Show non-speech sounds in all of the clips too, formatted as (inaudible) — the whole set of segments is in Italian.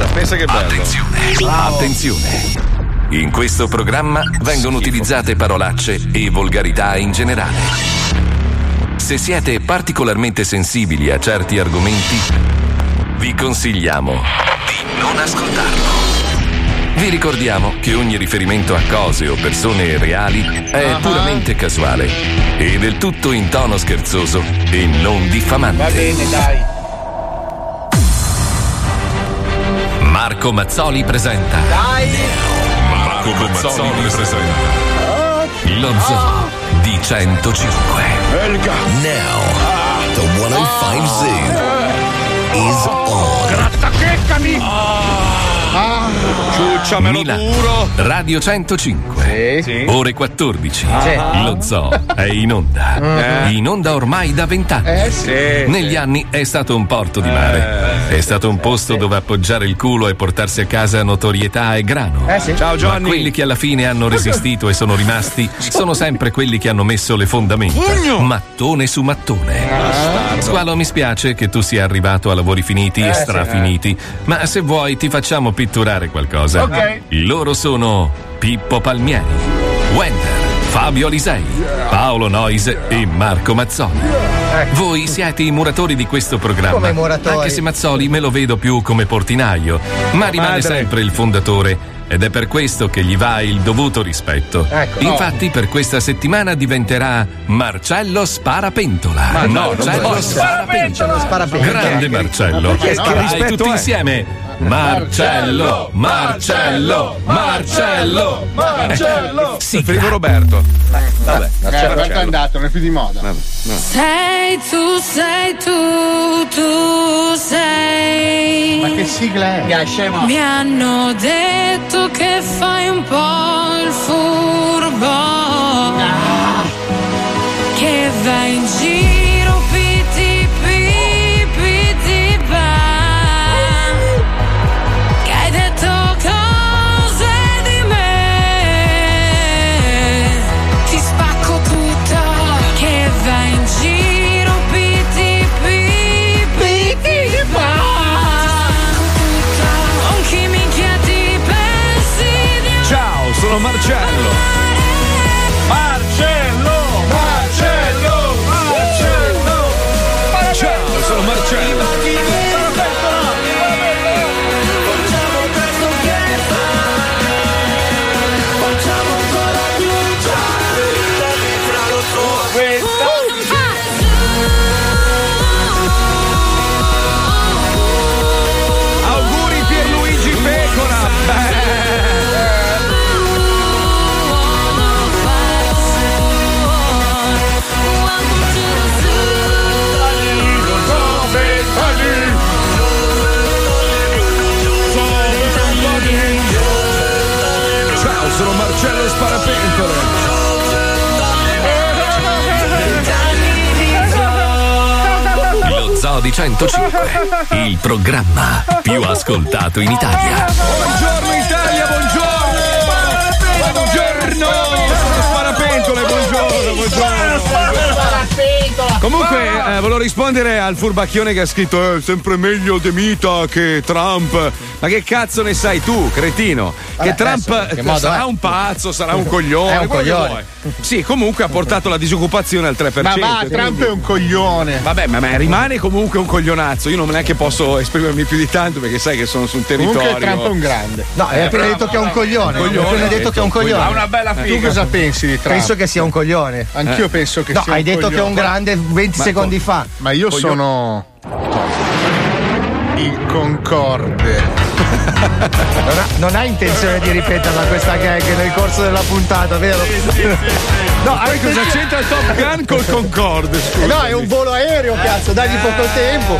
Pensa, pensa che bello. Attenzione, attenzione. In questo programma vengono utilizzate parolacce e volgarità in generale. Se siete particolarmente sensibili a certi argomenti, vi consigliamo di non ascoltarlo. Vi ricordiamo che ogni riferimento a cose o persone reali è puramente casuale e del tutto in tono scherzoso e non diffamante. Va bene, dai. Marco Mazzoli presenta Dai. Marco Mazzoli presenta Lo Zoo di 105 Elga. Now, the 105 Zoo is on. Grattacheccami. Ah, ciucciamelo Milano, duro. Radio 105 Sì. Ore 14 Ah. Lo Zoo è in onda Eh. In onda ormai da vent'anni Eh sì. Negli anni è stato un porto di mare È stato un posto dove appoggiare il culo e portarsi a casa notorietà e grano Eh sì. Ciao, Johnny. Ma quelli che alla fine hanno resistito e sono rimasti Sono sempre quelli che hanno messo le fondamenta Mattone su mattone Squalo mi spiace che tu sia arrivato a lavori finiti e Eh, sì. strafiniti Ma se vuoi ti facciamo pitturare qualcosa Ok. Loro sono Pippo Palmieri Wender Fabio Alisei, Paolo Noise e Marco Mazzoli. Voi siete i muratori di questo programma. Come muratori? Anche se Mazzoli me lo vedo più come portinaio, ma rimane Madre. sempre il fondatore. Ed è per questo che gli va il dovuto rispetto. Ecco. Infatti, per questa settimana diventerà Marcello Sparapentola. Ma no, Marcello. Sparapentola. Sparapentola. Grande Marcello. Dai, tutti insieme. Marcello, Marcello, Marcello, Marcello. Sì, Prego Roberto. Vabbè, Eh, Roberto è andato, non è più di moda. Sei tu, sei tu, tu sei. Ma che sigla è? Ya, scemo. Mi hanno detto che fai un po' il furbo. Che vai in giro, Marcello! Di 105, il programma più ascoltato in Italia. Buongiorno Italia, buongiorno! Buongiorno! Sparapentole, buongiorno, buongiorno. Comunque, eh, volevo rispondere al furbacchione che ha scritto eh, sempre meglio De Mita che Trump. Ma che cazzo ne sai tu, cretino? che Vabbè, Trump adesso, che modo sarà è? un pazzo, sarà un (laughs) coglione. È un che coglione. Sì, comunque ha portato la disoccupazione al 3%. Ma va, quindi- Trump è un coglione. Vabbè, ma, ma rimane comunque un coglionazzo. Io non neanche posso esprimermi più di tanto perché sai che sono su un territorio. Comunque Trump è un grande. No, hai appena detto che è un coglione. Hai appena detto che è un coglione. Ha una bella figa. Tu cosa pensi di Trump? Penso che sia un coglione. Anch'io penso che No, sia hai un detto che è un coglione. grande 20 secondi fa. Ma io sono il concorde. (laughs) Non ha, non ha intenzione di ripeterla questa gag nel corso della puntata, vero? (laughs) No, Poi cosa c'entra il Top Gun col (laughs) Concorde? Scusa. No, è un volo aereo, cazzo, dagli poco tempo.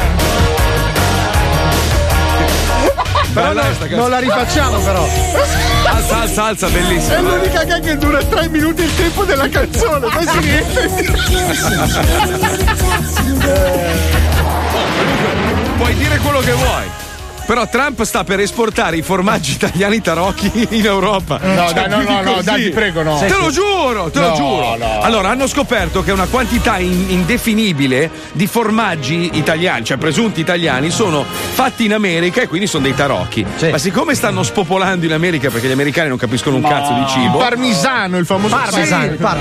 Però no, non la rifacciamo però. Alza, alza, alza, È bellissima. l'unica gag che dura 3 minuti il tempo della canzone. Poi si riempie. Puoi dire quello che vuoi. Però Trump sta per esportare i formaggi italiani tarocchi in Europa. No, Cioè, dai, no, no, no, così. dai, ti prego, no. Te Sì, lo sì. giuro, te No, lo giuro. no. Allora, hanno scoperto che una quantità in- indefinibile di formaggi italiani, cioè presunti italiani, sono fatti in America e quindi sono dei tarocchi. Ma siccome stanno spopolando in America perché gli americani non capiscono un cazzo di cibo. Il parmisano, il famoso Sì,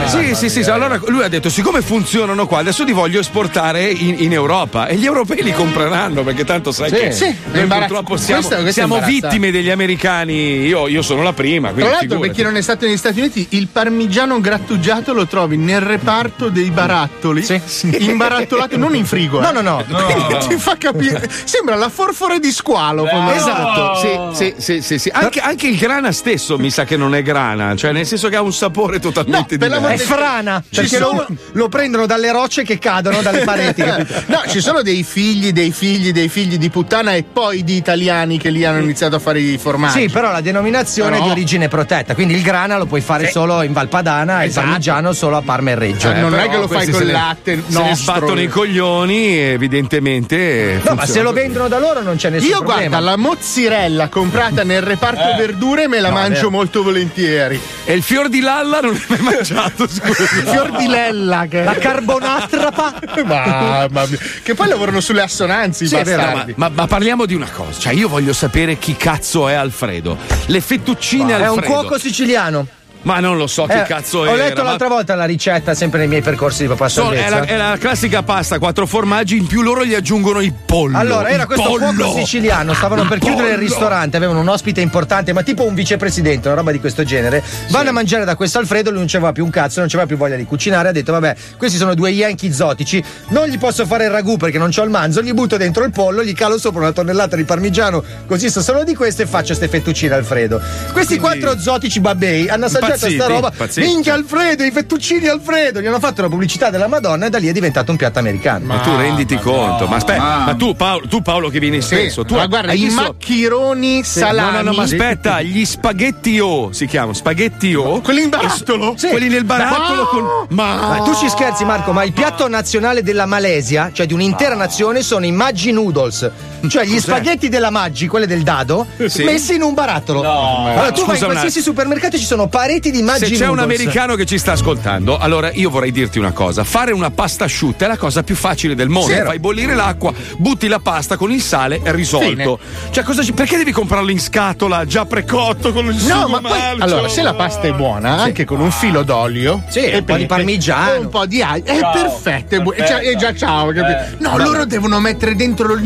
Sì, sì, sì, sì. Allora lui ha detto: siccome funzionano qua, adesso li voglio esportare in, in Europa. E gli europei li compreranno perché tanto sai Sì. che Sì, è noi imbarazz- purtroppo siamo, siamo vittime degli americani. Io, io sono la prima. Tra l'altro, per figurati. chi non è stato negli Stati Uniti, il parmigiano grattugiato lo trovi nel reparto dei barattoli. Imbarattolato, non in frigo. No, eh. no, no. (laughs) Ti fa capire. Sembra la forfora di squalo. Esatto, sì, sì, sì, sì, sì. Anche, anche il grana stesso mi sa che non è grana, cioè nel senso che ha un sapore totalmente diverso. È frana, Ci perché lo, sono- lo prendono dalle rocce che cadono dalle pareti. (laughs) No, ci sono dei figli, dei figli, dei figli di puttana e poi di italiani che lì hanno iniziato a fare i formaggi. Sì, però la denominazione Però- è di origine protetta, quindi il grana lo puoi fare solo in Valpadana e il Esatto. parmigiano solo a Parma e Reggio. Cioè, non è che lo fai se ne- latte Se ne sbattono i coglioni, evidentemente. No, ma se lo vendono da loro non c'è nessun Io problema. guarda, la mozzarella comprata nel reparto verdure me la No, mangio vero. molto volentieri. E il fior di lalla non l'hai mai mangiato, (laughs) scusa. Il fior di lella che La carbonatrapa. (laughs) Mamma mia. Che poi lavorano sulle assonanze i Sì, è vero, ma, bastardi. ma- ma parliamo di una cosa, cioè io voglio sapere chi cazzo è Alfredo. Le fettuccine È un Alfredo. cuoco siciliano. Ma non lo so che Eh, cazzo Ho era. letto ma- l'altra volta la ricetta, sempre nei miei percorsi di papà So- è, la, è la classica pasta, quattro formaggi, in più loro gli aggiungono il pollo. Allora, era questo pollo. siciliano, stavano Il per chiudere il pollo. ristorante, avevano un ospite importante, ma tipo un vicepresidente, una roba di questo genere. Vanno a mangiare da questo Alfredo, lui non c'aveva più un cazzo, non c'aveva più voglia di cucinare, ha detto vabbè, questi sono due yankee zotici, non gli posso fare il ragù perché non c'ho il manzo, gli butto dentro il pollo, gli calo sopra una tonnellata di parmigiano, così so solo di questo e faccio ste fettuccine Alfredo. Questi quattro zotici babbei hanno assaggiato Impazziti, sta roba, impazziti. minchia Alfredo, i fettuccini Alfredo, gli hanno fatto la pubblicità della Madonna e da lì è diventato un piatto americano. Ma tu renditi conto, ma aspetta, ma tu Paolo, tu Paolo che vieni spesso, tu ma guarda, hai i visto- macchironi Sì, salami. No, no, no, ma aspetta, gli spaghetti O si chiamano spaghetti O. Quelli in barattolo? Sì. Quelli nel barattolo Ma- con. Ma, Ma tu ci scherzi, Marco, ma il piatto nazionale della Malesia, cioè di un'intera nazione, sono i Maggi Noodles. Cioè gli spaghetti della Maggi, quelle del dado, Sì. messi in un barattolo. allora tu vai Scusa in un qualsiasi supermercato e ci sono pareti di Maggi Se c'è un Noodles. americano che ci sta ascoltando, allora io vorrei dirti una cosa: fare una pasta asciutta è la cosa più facile del mondo. Sì. Fai bollire l'acqua, butti la pasta con il sale e risolto. Cioè, cosa ci- perché devi comprarlo in scatola già precotto con il No, sugo ma poi marcio? allora, se la pasta è buona, anche con un filo d'olio Sì, e un po' di parmigiano. e un po' di aglio, è perfetto. È, bu- e già, e già ciao. capito? no, loro devono mettere dentro il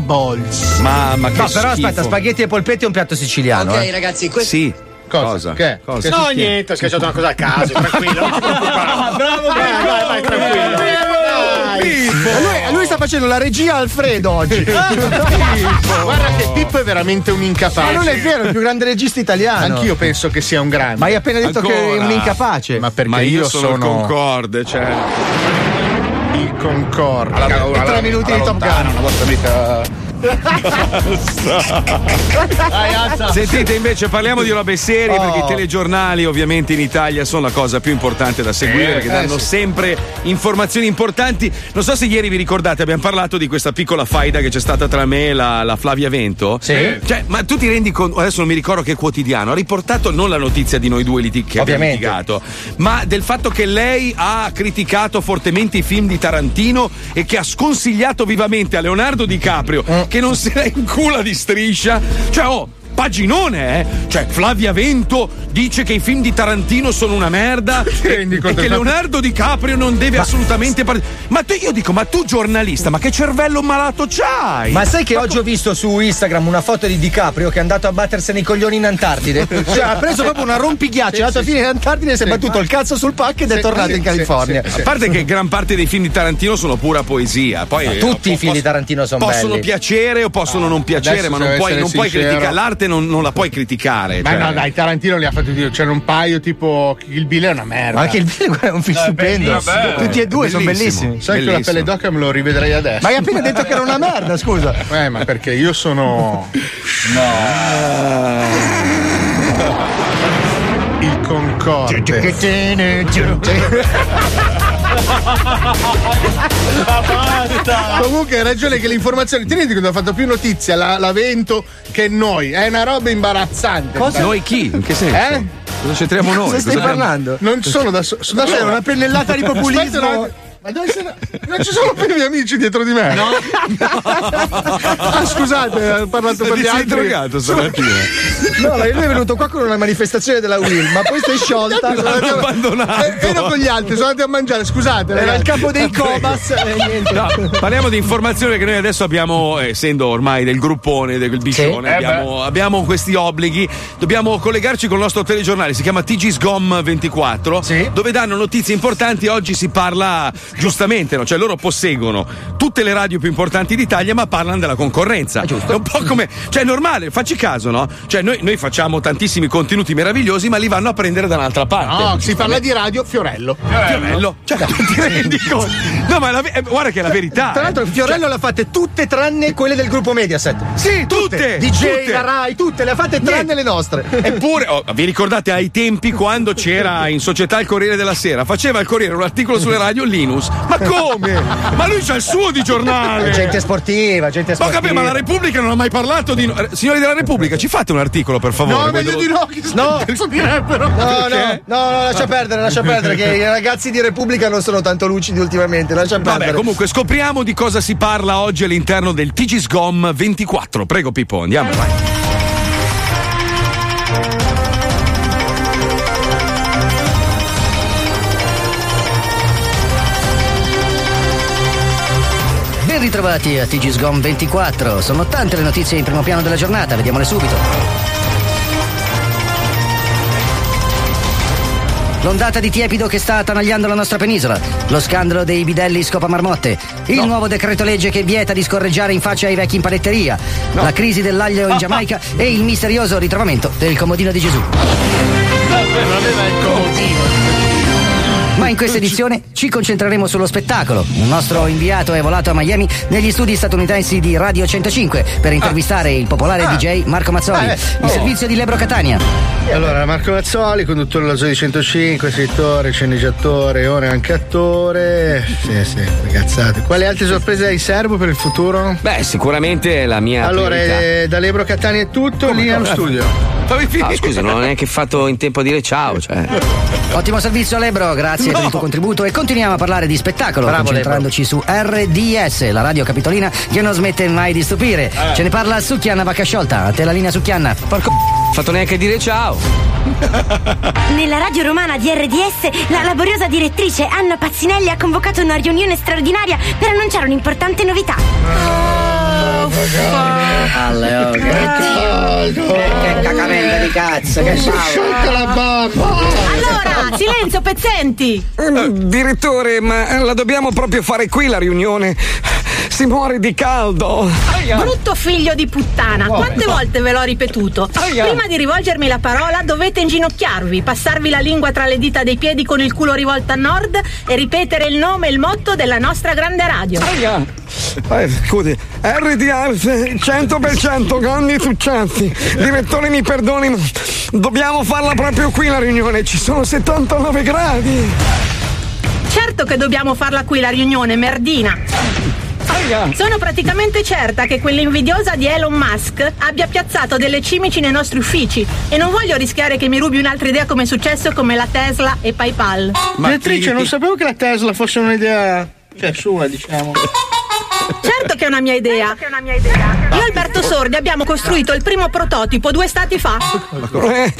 meatballs. Mamma che No, però schifo. aspetta, spaghetti e polpetti è un piatto siciliano. eh. ragazzi, questo Sì. Cosa? Che? Cosa? No, succede? niente, ho schiacciato una cosa a caso, (laughs) tranquillo, non ti preoccupare. bravo, Vai, vai, vai, tranquillo. Lui, lui sta facendo la regia Alfredo oggi. (laughs) Guarda che Pippo è veramente un Ma incapace. non è vero, è il più grande regista italiano. Anch'io penso che sia un grande. Ma hai appena detto che è Ancora? un incapace. Ma perché Ma io, io sono, sono concorde, cioè. Il Concorde. E tre minuti di Top Gun. Una vostra amica. Sentite, invece, parliamo di robe serie Oh. perché i telegiornali, ovviamente, in Italia sono la cosa più importante da seguire perché danno sempre informazioni importanti. Non so se ieri vi ricordate, abbiamo parlato di questa piccola faida che c'è stata tra me e la, la Flavia Vento. Sì. Cioè, ma tu ti rendi conto, adesso non mi ricordo che quotidiano, ha riportato non la notizia di noi due liti- che abbiamo litigato, ma del fatto che lei ha criticato fortemente i film di Tarantino e che ha sconsigliato vivamente a Leonardo DiCaprio Mm. Che non se la incula di striscia. Cioè, oh. Paginone, eh? Cioè, Flavia Vento dice che i film di Tarantino sono una merda (laughs) e, e che Leonardo DiCaprio non deve assolutamente parlare. Ma tu, io dico, ma tu giornalista, ma che cervello malato c'hai? Ma sai che oggi ho visto su Instagram una foto di DiCaprio che è andato a battersene i coglioni in Antartide? (laughs) Cioè ha preso proprio una rompighiaccio, è andato a fine in Antartide, si è battuto il cazzo sul pack ed è Sì, tornato sì, in sì, California. sì, A parte che gran parte dei film di Tarantino sono pura poesia. Poi, Ma eh, tutti po- i film di Tarantino sono Possono belli. piacere o possono non piacere, ma non puoi, non puoi criticare. L'arte non, non la puoi criticare. Ma cioè. no, dai, Tarantino li ha fatti dire. C'era un paio tipo il Bill è una merda. Ma anche il film è un film stupendo. Tutti e due sono bellissimi. Sai che la pelle d'oca me lo rivedrei adesso. Ma hai appena detto che era una merda, scusa. (laughs) Eh, ma perché io sono. Il Concorde. Comunque hai ragione che l'informazione. Ti rendi conto ha fatto più notizia la, la Vento che noi. È una roba imbarazzante. Noi chi? In che senso? Eh? Cosa c'entriamo noi? Cosa stai Cosa parlando? Non sono da solo. Da Cos'è, solo. una pennellata di Aspetta populismo? un attimo. Ma dove sei? Non ci sono più i miei amici dietro di me. No. (laughs) ah, scusate, ho parlato per gli sei altri. drogato stamattina? (laughs) No, ma lui è venuto qua con una manifestazione della Will, ma poi si è sciolta. L'hanno abbandonato. Eh, ero con gli altri, sono andati a mangiare, scusate. Era il capo dei (laughs) Cobas e niente. No, parliamo di informazione che noi adesso abbiamo, eh, essendo ormai del gruppone, del biccione, Eh abbiamo, abbiamo questi obblighi. Dobbiamo collegarci con il nostro telegiornale, si chiama TG Sgom 24, Sì. dove danno notizie importanti. Oggi si parla giustamente, no? cioè loro posseggono tutte le radio più importanti d'Italia, ma parlano della concorrenza. È un po' come, cioè è normale, facci caso, no? Cioè noi, noi facciamo tantissimi contenuti meravigliosi, ma li vanno a prendere da un'altra parte. No, si parla di radio Fiorello. Fiorello, cioè, (laughs) ti rendi conto? No, ma la eh, guarda che è la verità. Tra l'altro, Fiorello le ha fatte tutte tranne quelle del gruppo Mediaset. Sì, tutte! DJ, tutte. la Rai, tutte le ha fatte tranne le nostre. Eppure, oh, vi ricordate ai tempi quando c'era in società il Corriere della Sera? Faceva il Corriere un articolo sulle radio Linus. Ma come? Ma lui c'ha il suo di giornale. Gente sportiva, gente Ma sportiva. capì, ma la Repubblica non ha mai parlato di. eh, Signori della Repubblica, ci fate un articolo per favore? No, meglio dello- di no, che No. cazzo direbbero. No, no, no, no, lascia perdere, lascia perdere, che i ragazzi di Repubblica non sono tanto lucidi ultimamente, lascia perdere. Vabbè, comunque scopriamo di cosa si parla oggi all'interno del TG Sgom 24. Prego, Pippo, andiamo, vai. Ritrovati a TG Sgom 24. Sono tante le notizie in primo piano della giornata, vediamole subito. L'ondata di tiepido che sta attanagliando la nostra penisola. Lo scandalo dei bidelli scopa marmotte. Il nuovo decreto legge che vieta di scorreggiare in faccia ai vecchi in panetteria. La crisi dell'aglio in (laughs) Giamaica e il misterioso ritrovamento del comodino di Gesù. Ma in questa edizione ci concentreremo sullo spettacolo. Un nostro inviato è volato a Miami negli studi statunitensi di Radio 105 per intervistare il popolare DJ Marco Mazzoli, Ah, eh. il servizio di Lebro Catania. Allora, Marco Mazzoli, conduttore della Zoe 105, scrittore, sceneggiatore, ora anche attore. Sì, sì, cazzate. Quali altre sorprese hai in serbo per il futuro? Beh, sicuramente la mia. Allora, eh, da Lebro Catania è tutto, lì è uno studio. Ah, scusa, non ho neanche fatto in tempo a dire ciao. Cioè. Ottimo servizio Lebro, grazie per il tuo contributo e continuiamo a parlare di spettacolo Bravo, concentrandoci su RDS, la radio capitolina che non smette mai di stupire. Ce ne parla Succhianna Vacca Sciolta, a te la linea Succhianna. Porco fatto neanche dire ciao. (laughs) Nella radio romana di RDS, la laboriosa direttrice Anna Pazzinelli ha convocato una riunione straordinaria per annunciare un'importante novità. Alle, oh, che, che cacamella di cazzo, che Sciolta la bamba! Allora, silenzio, pezzenti! Direttore, ma la dobbiamo proprio fare qui la riunione. Si muore di caldo. Brutto figlio di puttana, quante volte ve l'ho ripetuto? Prima di rivolgermi la parola dovete inginocchiarvi, passarvi la lingua tra le dita dei piedi con il culo rivolto a nord e ripetere il nome e il motto della nostra grande radio. Eh, scusi, RDS 100% grandi successi. Direttore, mi perdoni, ma dobbiamo farla proprio qui la riunione. Ci sono 79 gradi. Certo che dobbiamo farla qui la riunione, merdina! Sono praticamente certa che quell'invidiosa di Elon Musk abbia piazzato delle cimici nei nostri uffici e non voglio rischiare che mi rubi un'altra idea come è successo come la Tesla e PayPal. Direttrice, non sapevo che la Tesla fosse un'idea. Cioè, sua, diciamo. Certo che è una mia idea. Io e Alberto Sordi abbiamo costruito il primo prototipo due stati fa. Eh,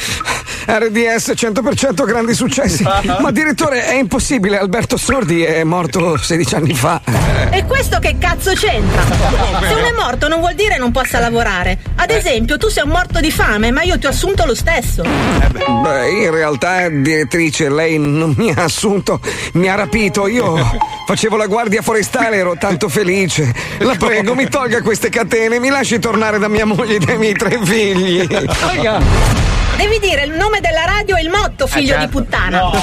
RDS 100% grandi successi. (laughs) Ma direttore, è impossibile. Alberto Sordi è morto 16 anni fa. E questo che cazzo c'entra? Se uno è morto non vuol dire non possa lavorare. Ad esempio, tu sei un morto di fame, ma io ti ho assunto lo stesso. Beh, in realtà, direttrice, lei non mi ha assunto, mi ha rapito. Io facevo la guardia forestale, ero tanto felice. La prego, mi tolga queste catene, mi lasci tornare da mia moglie e dai miei tre figli. Devi dire il nome della radio e il motto, figlio di puttana. (laughs)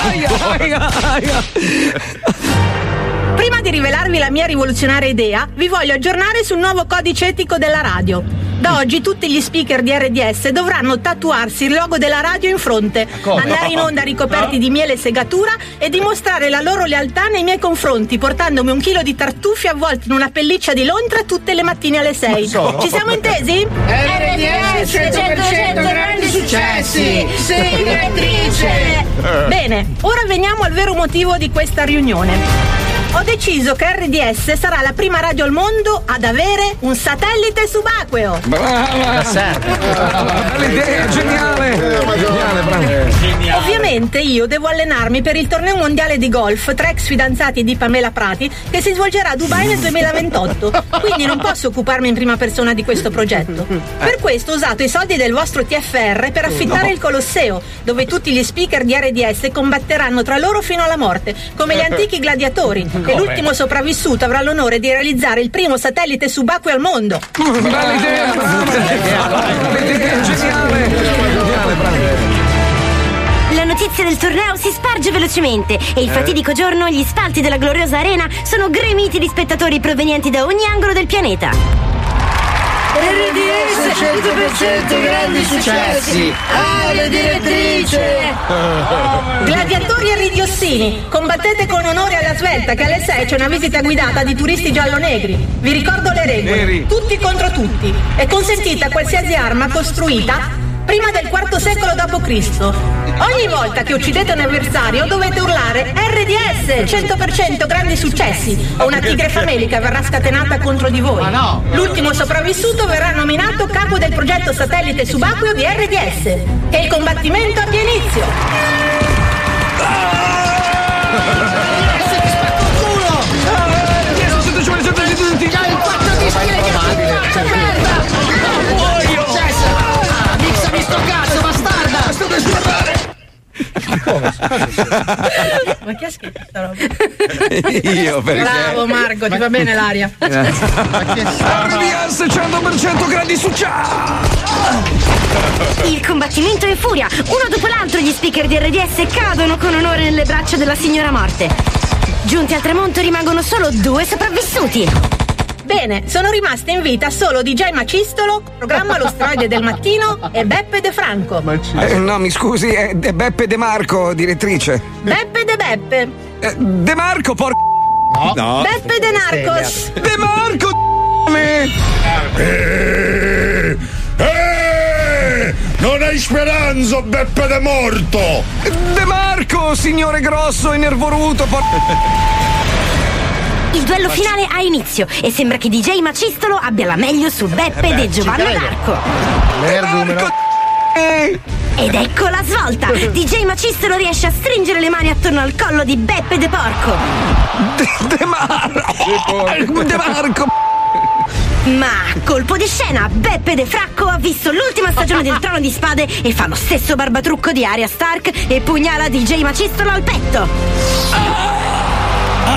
Prima di rivelarvi la mia rivoluzionaria idea, vi voglio aggiornare sul nuovo codice etico della radio. Da oggi tutti gli speaker di RDS dovranno tatuarsi il logo della radio in fronte, andare in onda ricoperti di miele e segatura e dimostrare la loro lealtà nei miei confronti, portandomi un chilo di tartufi avvolti in una pelliccia di lontra tutte le mattine alle 6. Ma solo? Ci siamo intesi? RDS 100% grandi successi! Sei direttrice! Bene, ora veniamo al vero motivo di questa riunione. Ho deciso che RDS sarà la prima radio al mondo ad avere un satellite subacqueo. Brava! L'idea, geniale! Geniale, brava! Ovviamente io devo allenarmi per il torneo mondiale di golf tra ex fidanzati di Pamela Prati che si svolgerà a Dubai nel 2028. Quindi non posso occuparmi in prima persona di questo progetto. Per questo ho usato i soldi del vostro TFR per affittare No. il Colosseo, dove tutti gli speaker di RDS combatteranno tra loro fino alla morte, come gli antichi gladiatori. E l'ultimo sopravvissuto avrà l'onore di realizzare il primo satellite subacqueo al mondo. Bella idea! Bella idea, geniale! La notizia del torneo si sparge velocemente e il Eh. fatidico giorno gli spalti della gloriosa arena sono gremiti di spettatori provenienti da ogni angolo del pianeta. RDS 100% grandi successi! Ale direttrice! Gladiatori e ridiossini, combattete con onore alla svelta che alle 6 c'è una visita guidata di turisti giallo-negri. Vi ricordo le regole. Neri. Tutti contro tutti. È consentita qualsiasi arma costruita prima del IV secolo d.C. Ogni volta che uccidete un avversario dovete urlare RDS 100% grandi successi o una tigre famelica verrà scatenata contro di voi. L'ultimo sopravvissuto verrà nominato capo del progetto satellite subacqueo di RDS. Che il combattimento abbia inizio. Mixami sto cazzo, bastarda! Sto per sparare! Ma chi ha scritto questa roba? Io, perché? Bravo Marco, ti va bene l'aria. (laughs) RDS 100% grandi successi! Il combattimento è in furia. Uno dopo l'altro gli speaker di RDS cadono con onore nelle braccia della signora morte. Giunti al tramonto rimangono solo due sopravvissuti. Bene, sono rimaste in vita solo DJ Macistolo, programma Lo Stroide del Mattino e Beppe De Franco. Eh, no, mi scusi, è De Beppe De Marco, direttrice. Beppe De Beppe. Eh, De Marco, por... No. Beppe De Narcos. De Marco, Eh, eh, non hai speranza, Beppe de morto! De Marco, signore grosso e nervoruto, por... Il duello finale ha inizio e sembra che DJ Macistolo abbia la meglio su Beppe Eh beh, De Giovanna d'Arco. L'Erdumero. Ed ecco la svolta! (laughs) DJ Macistolo riesce a stringere le mani attorno al collo di Beppe De Porco. De Marco! De Marco! Ma colpo di scena, Beppe De Fracco ha visto l'ultima stagione del Trono di Spade e fa lo stesso barbatrucco di Arya Stark e pugnala DJ Macistolo al petto.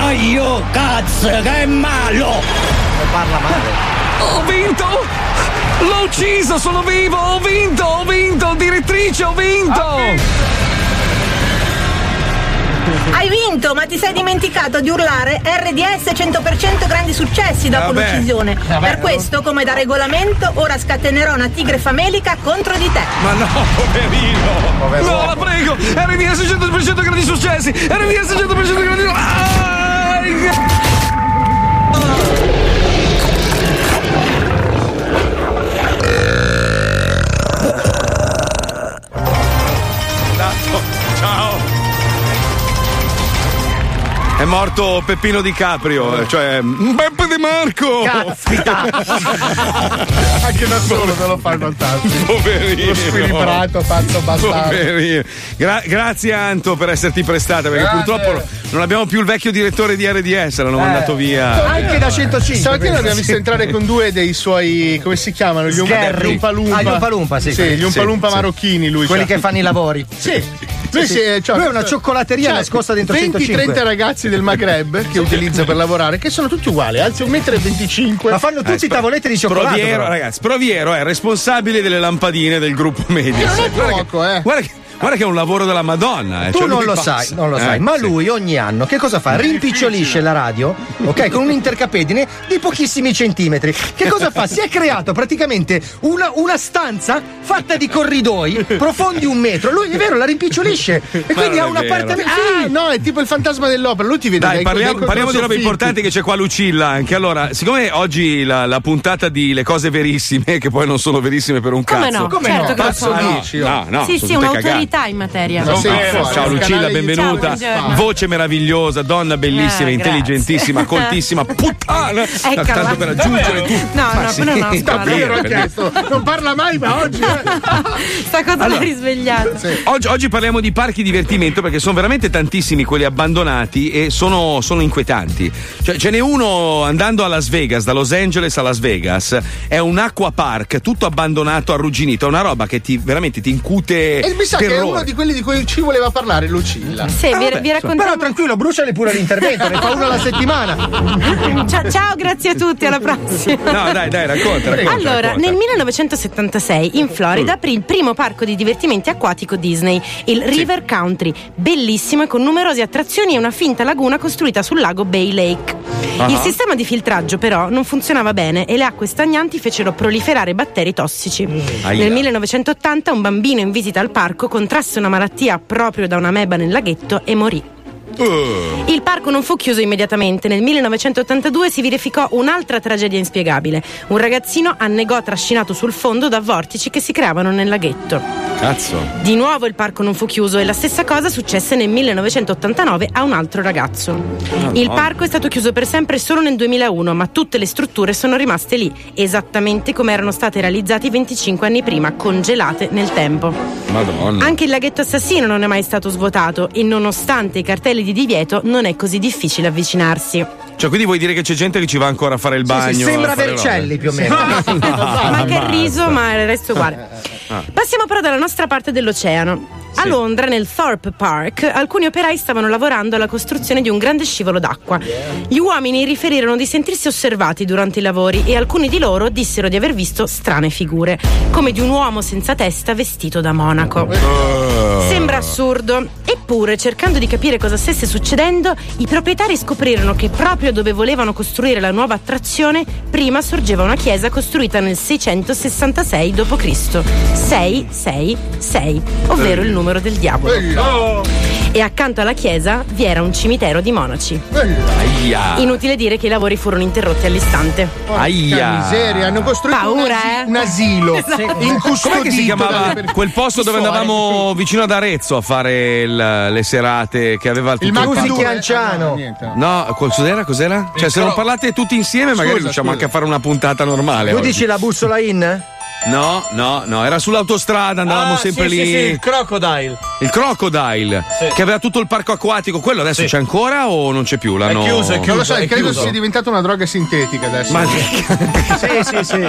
Aio, cazzo, che è malo! Parla male. Ho vinto! L'ho ucciso, sono vivo! Ho vinto, ho vinto! Direttrice, ho vinto! Hai vinto, ma ti sei dimenticato di urlare RDS 100% grandi successi dopo Vabbè. l'uccisione. Vabbè, per questo, come da regolamento, ora scatenerò una tigre famelica contro di te. Ma no, poverino! No, la prego! RDS 100% grandi successi! RDS 100% grandi successi! È morto Peppino Di Caprio, eh, cioè Beppe De Marco! Caspita! (laughs) Anche da solo te lo fai fantastico. Poverino! Lo squilibrato, pazzo bastardo. Poverino. Gra- grazie Anto per esserti prestata perché Grazie. purtroppo non abbiamo più il vecchio direttore di RDS, l'hanno mandato via. Anche da 105. Stamattina l'abbiamo visto entrare con due dei suoi. come si chiamano? Gli. Umpalumpa. Ah, gli Umpalumpa, sì. Sì, gli Umpalumpa Sì, marocchini lui. Quelli c'ha. che fanno i lavori. Sì. Lui, Sì, si- sì. cioè, Lui è una cioccolateria nascosta dentro 105. 20-30 ragazzi del Maghreb che utilizza per lavorare, che sono tutti uguali, alzi 1,25 m. Ma fanno tutti Eh, tavolette di cioccolato. Proviero, però. ragazzi, Proviero è responsabile delle lampadine del gruppo media. Che non è poco, eh. Guarda che, Guarda che è un lavoro della Madonna. eh. Tu Cioè, non lo fa- sai, non lo Eh, sai, ma sì. lui ogni anno che cosa fa? Rimpicciolisce la radio, ok, con un intercapedine di pochissimi centimetri. Che cosa fa? Si è creato praticamente una, una stanza fatta di corridoi profondi un metro. Lui è vero, la rimpicciolisce e quindi ha un appartamento. Ah, no, è tipo il fantasma dell'opera. Lui ti vede Dai, dai- parliamo, dai parliamo di robe importanti che c'è qua Lucilla anche. Allora, siccome oggi la, la puntata di le cose verissime, (laughs) che poi non sono verissime per un Come cazzo. no? Come certo no? che lo Cazzo sono. dici? No, no, sì, sono sì, tutte un'autorità in materia. cagate. Ciao, ciao Lucilla, benvenuta. Ciao. Voce meravigliosa, donna bellissima, Eh, intelligentissima, coltissima, puttana. (laughs) Eccola. Tanto per aggiungere tu. No, Ma no, sì, no, no, per dire. chiesto, non parla mai, ma oggi. eh. (laughs) Sta cosa Allora. l'ha risvegliata. Oggi, oggi parliamo di parchi divertimento perché sono veramente tantissimi quelli abbandonati e sono, sono inquietanti. Cioè, ce n'è uno andando a Las Vegas, da Los Angeles a Las Vegas, è un acqua park tutto abbandonato, arrugginito, è una roba che ti veramente ti incute E mi sa che è terrore. uno di quelli di cui ci voleva parlare Lucilla. Sì, vi, vi raccontiamo. Però tranquillo, bruciali pure l'intervento, ne fa uno alla settimana. Ciao, ciao, grazie a tutti, alla prossima. No, dai, dai, racconta, racconta, Allora, racconta. nel 1976 in Florida aprì il primo parco di divertimenti acquatico Disney, il River Country, bellissimo e con numerose attrazioni e una finta laguna costruita sul lago Bay Lake. Ah. Il sistema di filtraggio però non funzionava bene e le acque stagnanti fecero proliferare batteri tossici. Aia. Nel 1980 un bambino in visita al parco contrasse una malattia proprio da una meba nel laghetto e morì. Il parco non fu chiuso immediatamente. Nel 1982 si verificò un'altra tragedia inspiegabile. Un ragazzino annegò trascinato sul fondo da vortici che si creavano nel laghetto. Cazzo. Di nuovo il parco non fu chiuso e la stessa cosa successe nel 1989 a un altro ragazzo. Il parco è stato chiuso per sempre solo nel 2001, ma tutte le strutture sono rimaste lì, esattamente come erano state realizzate 25 anni prima, congelate nel tempo. Madonna. Anche il laghetto assassino non è mai stato svuotato e nonostante i cartelli di divieto non è così difficile avvicinarsi. Cioè, quindi vuoi dire che c'è gente che ci va ancora a fare il bagno? sembra a fare Vercelli robe? più o meno. (laughs) Ma che riso, ma il resto uguale. Passiamo però dalla nostra parte dell'oceano. A Londra, nel Thorpe Park, alcuni operai stavano lavorando alla costruzione di un grande scivolo d'acqua. Gli uomini riferirono di sentirsi osservati durante i lavori e alcuni di loro dissero di aver visto strane figure, come di un uomo senza testa vestito da monaco. Sembra assurdo, eppure cercando di capire cosa stesse succedendo, i proprietari scoprirono che proprio dove volevano costruire la nuova attrazione, prima sorgeva una chiesa costruita nel 666 d.C. 666, ovvero il numero del diavolo. E accanto alla chiesa vi era un cimitero di monaci. Aia. Inutile dire che i lavori furono interrotti all'istante. Aia. miseria, hanno costruito Paura, un, asi- eh? un asilo (laughs) Esatto. incustodito Com'è che si chiamava quel posto dove andavamo vicino ad Arezzo a fare il- le serate che aveva tutto Il Mac parco? due. Anciano. Ah, niente. No, cos'era? Cos'era? Cioè, se non parlate tutti insieme, magari Scusa, riusciamo scusa. anche a fare una puntata normale. Tu oggi. dici la bussola in? No, no, no, era sull'autostrada, andavamo Ah, sempre sì, lì. sì, sì, il crocodile. Il Crocodile, che aveva tutto il parco acquatico, quello adesso c'è ancora o non c'è più? L'hanno... Non lo so, è credo chiuso. sia diventata una droga sintetica adesso. Ma- (laughs) Sì, sì, sì.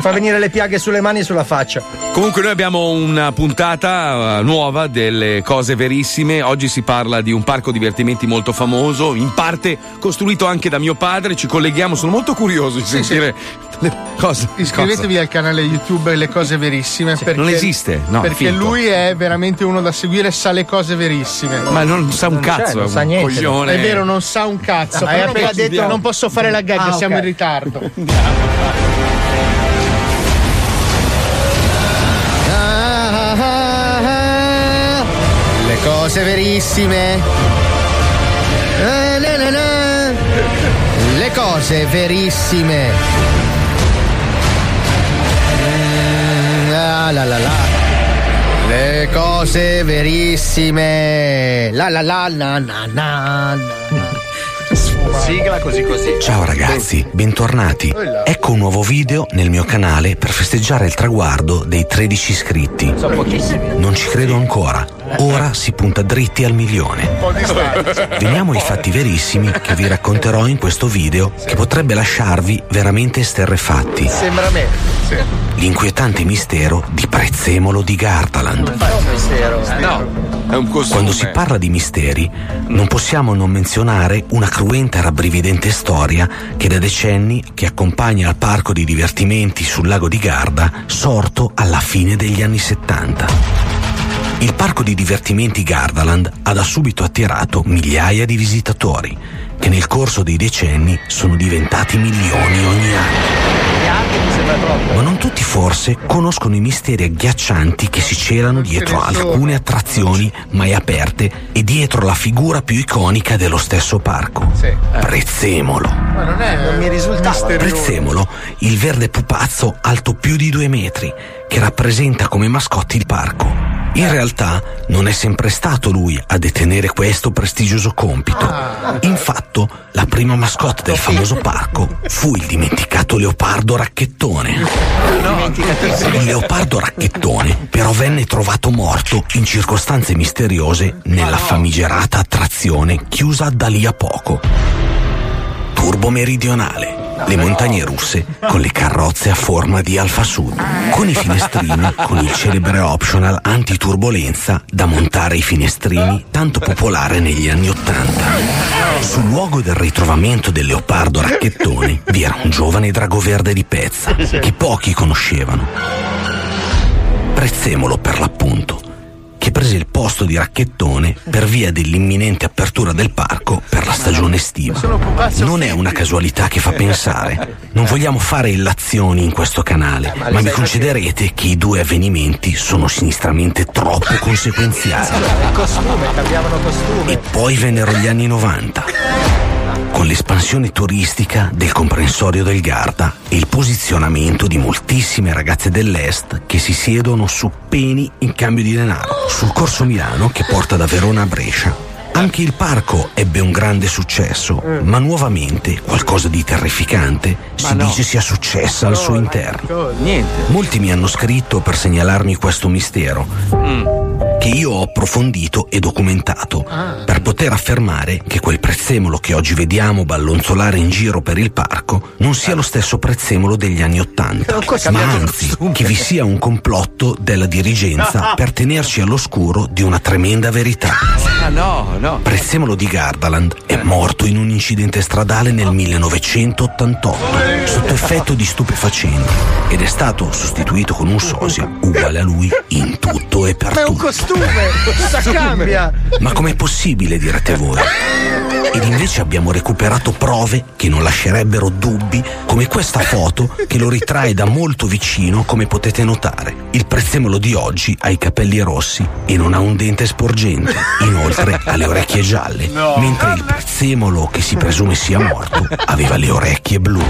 Fa venire le piaghe sulle mani e sulla faccia. Comunque noi abbiamo una puntata eh, nuova delle cose verissime. Oggi si parla di un parco divertimenti molto famoso, in parte costruito anche da mio padre. Ci colleghiamo, sono molto curioso di sentire le cose. Iscrivetevi al canale YouTube Le Cose Verissime. perché, non esiste, no, Perché finto. lui è veramente uno da seguire, sa le cose verissime. Ma non sa un cazzo, non sa niente. coglione. È vero, non sa un cazzo. Hai però posso, detto- non posso fare la gag, Ah, siamo ok. in ritardo. Le cose verissime. Eh, na, na, na. Le cose verissime. La, la, la, la. Le cose verissime. La la la na na na. na. Sigla così così. Ciao ragazzi, bentornati. Ecco un nuovo video nel mio canale per festeggiare il traguardo dei 13 iscritti. Sono pochissimi. Non ci credo ancora. Ora si punta dritti al milione. Veniamo ai fatti verissimi che vi racconterò in questo video che potrebbe lasciarvi veramente esterrefatti. Sembra me. L'inquietante mistero di Prezzemolo di Gardaland. Un mistero. No. Costume. Quando si parla di misteri, non possiamo non menzionare una cruenta e rabbrividente storia che da decenni che accompagna il parco di divertimenti sul lago di Garda, sorto alla fine degli anni 70. Il parco di divertimenti Gardaland ha da subito attirato migliaia di visitatori, che nel corso dei decenni sono diventati milioni ogni anno. Ma non tutti forse conoscono i misteri agghiaccianti che si celano dietro alcune attrazioni mai aperte e dietro la figura più iconica dello stesso parco. Prezzemolo. Ma non è, non mi risultava. Prezzemolo, il verde pupazzo alto più di due metri, che rappresenta come mascotte il parco. In realtà non è sempre stato lui a detenere questo prestigioso compito. Infatti, la prima mascotte del famoso parco fu il dimenticato leopardo racchettone. Il leopardo racchettone però venne trovato morto in circostanze misteriose nella famigerata attrazione chiusa da lì a poco. Turbo Meridionale. Le montagne russe con le carrozze a forma di Alfa Sud, con i finestrini con il celebre optional antiturbolenza da montare ai finestrini tanto popolare negli anni Ottanta. Sul luogo del ritrovamento del leopardo racchettone vi era un giovane drago verde di pezza che pochi conoscevano. Prezzemolo per l'appunto, che prese il posto di racchettone per via dell'imminente apertura del parco per la stagione estiva. Non è una casualità che fa pensare. Non vogliamo fare illazioni in questo canale, ma mi concederete che i due avvenimenti sono sinistramente troppo conseguenziali. E poi vennero gli anni 90. Con l'espansione turistica del comprensorio del Garda e il posizionamento di moltissime ragazze dell'Est che si siedono su peni in cambio di denaro, sul corso Milano che porta da Verona a Brescia. Anche il parco ebbe un grande successo, ma nuovamente qualcosa di terrificante si no. dice sia successa al suo interno. Niente. Molti mi hanno scritto per segnalarmi questo mistero, che io ho approfondito e documentato, per poter affermare che quel prezzemolo che oggi vediamo ballonzolare in giro per il parco non sia lo stesso prezzemolo degli anni Ottanta, ma anzi che vi sia un complotto della dirigenza per tenerci all'oscuro di una tremenda verità. Ah no, no. Prezzemolo di Gardaland è morto in un incidente stradale nel 1988 sotto effetto di stupefacenti ed è stato sostituito con un sosia uguale a lui in tutto e per tutto. Costume! Cosa cambia? Ma com'è possibile, direte voi? Ed invece abbiamo recuperato prove che non lascerebbero dubbi, come questa foto che lo ritrae da molto vicino, come potete notare. Il prezzemolo di oggi ha i capelli rossi e non ha un dente sporgente. Inoltre ha le orecchie gialle, mentre il prezzemolo che si presume sia morto aveva le orecchie blu.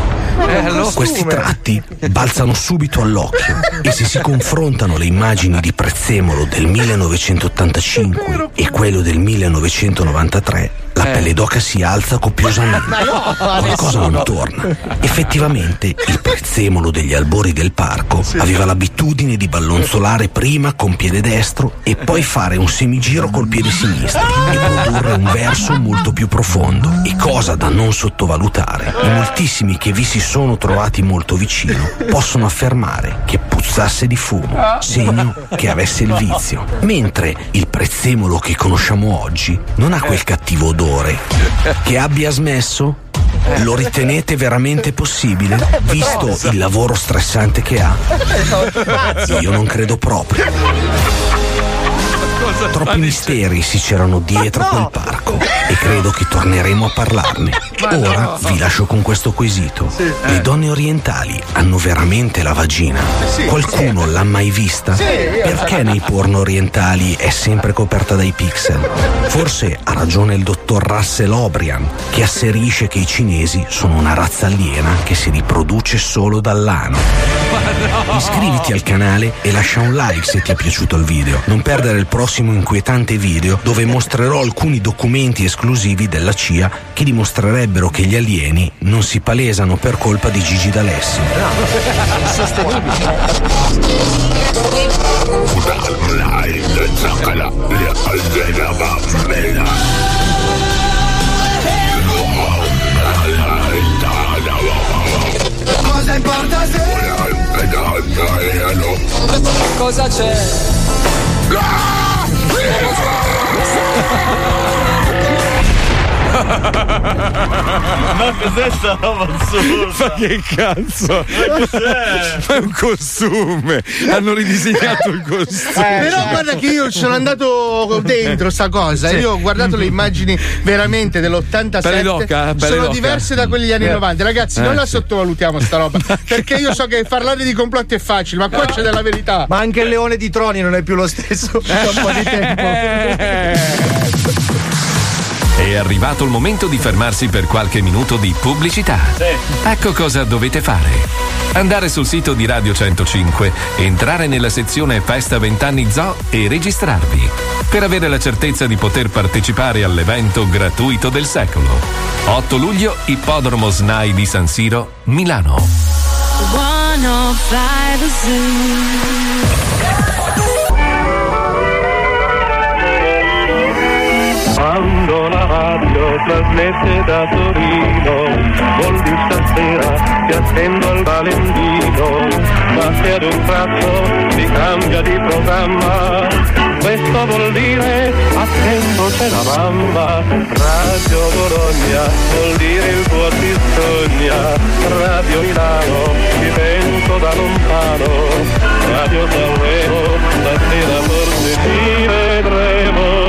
Questi tratti balzano subito all'occhio e se si confrontano le immagini di prezzemolo del 1985 e quello del 1993, la pelle d'oca si alza copiosamente. Qualcosa non torna. Effettivamente, il prezzemolo degli albori del parco aveva l'abitudine di ballonzolare prima con piede destro e poi fare un semigiro col piede sinistro e produrre un verso molto più profondo. E cosa da non sottovalutare, i moltissimi che vi si sono trovati molto vicino possono affermare che puzzasse di fumo, segno che avesse il vizio. Mentre il prezzemolo che conosciamo oggi non ha quel cattivo odore. Che abbia smesso? Lo ritenete veramente possibile, visto il lavoro stressante che ha? Io non credo proprio. Troppi misteri si c'erano dietro quel parco e credo che torneremo a parlarne. (laughs) Ora vi lascio con questo quesito. Le donne orientali hanno veramente la vagina? Qualcuno l'ha mai vista? Perché nei porno orientali è sempre coperta dai pixel? Forse ha ragione il dottor Russell O'Brien, che asserisce che i cinesi sono una razza aliena che si riproduce solo dall'ano. Iscriviti al canale e lascia un like se ti è piaciuto il video. Non perdere il prossimo inquietante video dove mostrerò alcuni documenti esclusivi della CIA che dimostrerebbero che gli alieni non si palesano per colpa di Gigi D'Alessio. Cosa importa se Cosa c'è? Yeah. Ma cos'è sta roba assurda? Ma che cazzo? Ma cos'è? Ma è un costume. Hanno ridisegnato il costume. Però guarda che io sono andato dentro sta cosa. Sì. Io ho guardato le immagini veramente Pelle dell'87. d'oca, pelle sono diverse da quelle degli anni Eh. 90. Ragazzi, Eh, non la sì. sottovalutiamo sta roba. (laughs) Perché io so che parlare di complotti è facile, ma qua c'è della verità. Ma anche il leone di Troni non è più lo stesso (laughs) da un po' di tempo. (laughs) È arrivato il momento di fermarsi per qualche minuto di pubblicità. Ecco cosa dovete fare. Andare sul sito di Radio 105, entrare nella sezione Festa 20 anni Zoo e registrarvi per avere la certezza di poter partecipare all'evento gratuito del secolo. 8 luglio, Ippodromo SNAI di San Siro, Milano. 105 Zoo. Quando la radio trasmette da Torino, vuol dire stasera ti attendo al Valentino, ma se ad un tratto si cambia di programma, questo vuol dire attento c'è la mamma, Radio Bologna vuol dire il tuo ti sogna, Radio Milano ti sento da lontano, Radio Sanremo stasera forse ti vedremo.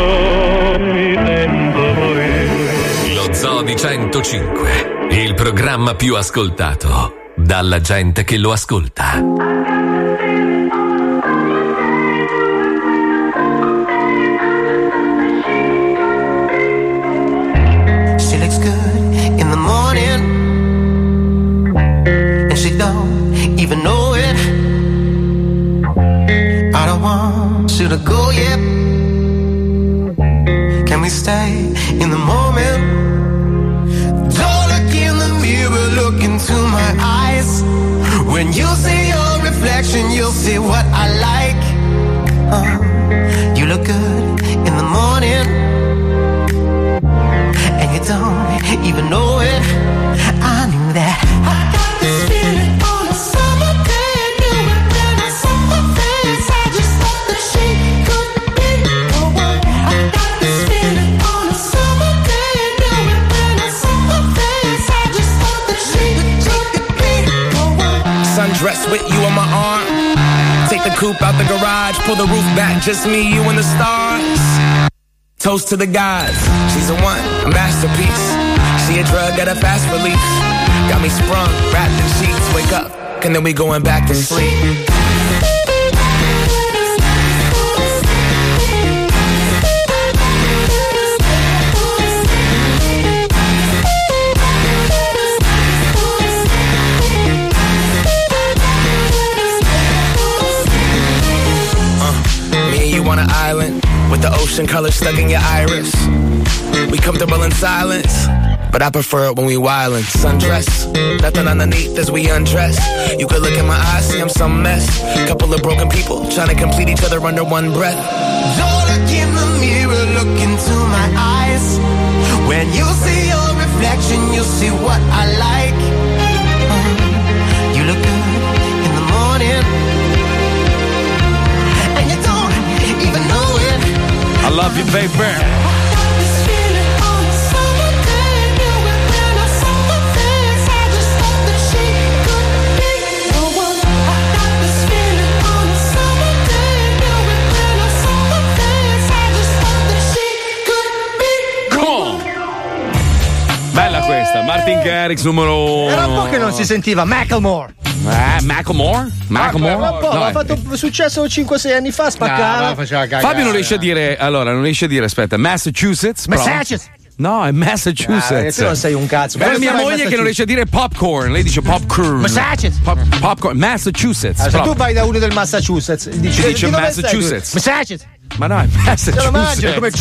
Lo Zoo di 105, il programma più ascoltato dalla gente che lo ascolta. She looks stay in the moment? Don't look in the mirror, look into my eyes. When you see your reflection, you'll see what pull the roof back, just me, you, and the stars. Toast to the gods, she's a one, a masterpiece. She a drug at a fast release. Got me sprung, wrapped in sheets, wake up, and then we going back to sleep. With the ocean color stuck in your iris. We comfortable in silence, but I prefer it when we wildin'. Sundress, nothing underneath as we undress. You could look in my eyes, see I'm some mess. Couple of broken people trying to complete each other under one breath. Don't look in the mirror, look into my eyes. When you see your reflection, you'll see what I like. Baby. Bella questa, Martin Garrix numero uno. Era un po' che non si sentiva Macklemore. Eh, Macklemore? Macklemore? Ma un po', No, ha eh. fatto successo 5-6 anni fa, spaccava. Fabio non riesce a dire, allora, non riesce a dire, aspetta, Massachusetts? prova. Massachusetts. No, è Massachusetts. Ah, tu non sei un cazzo. Come mia moglie che non riesce a dire popcorn, lei dice popcorn. Massachusetts. Pop- popcorn, Massachusetts. Allora, se prova. tu vai da uno del Massachusetts, dici, dice Massachusetts. Massachusetts. Ma no, è Se lo mangia come.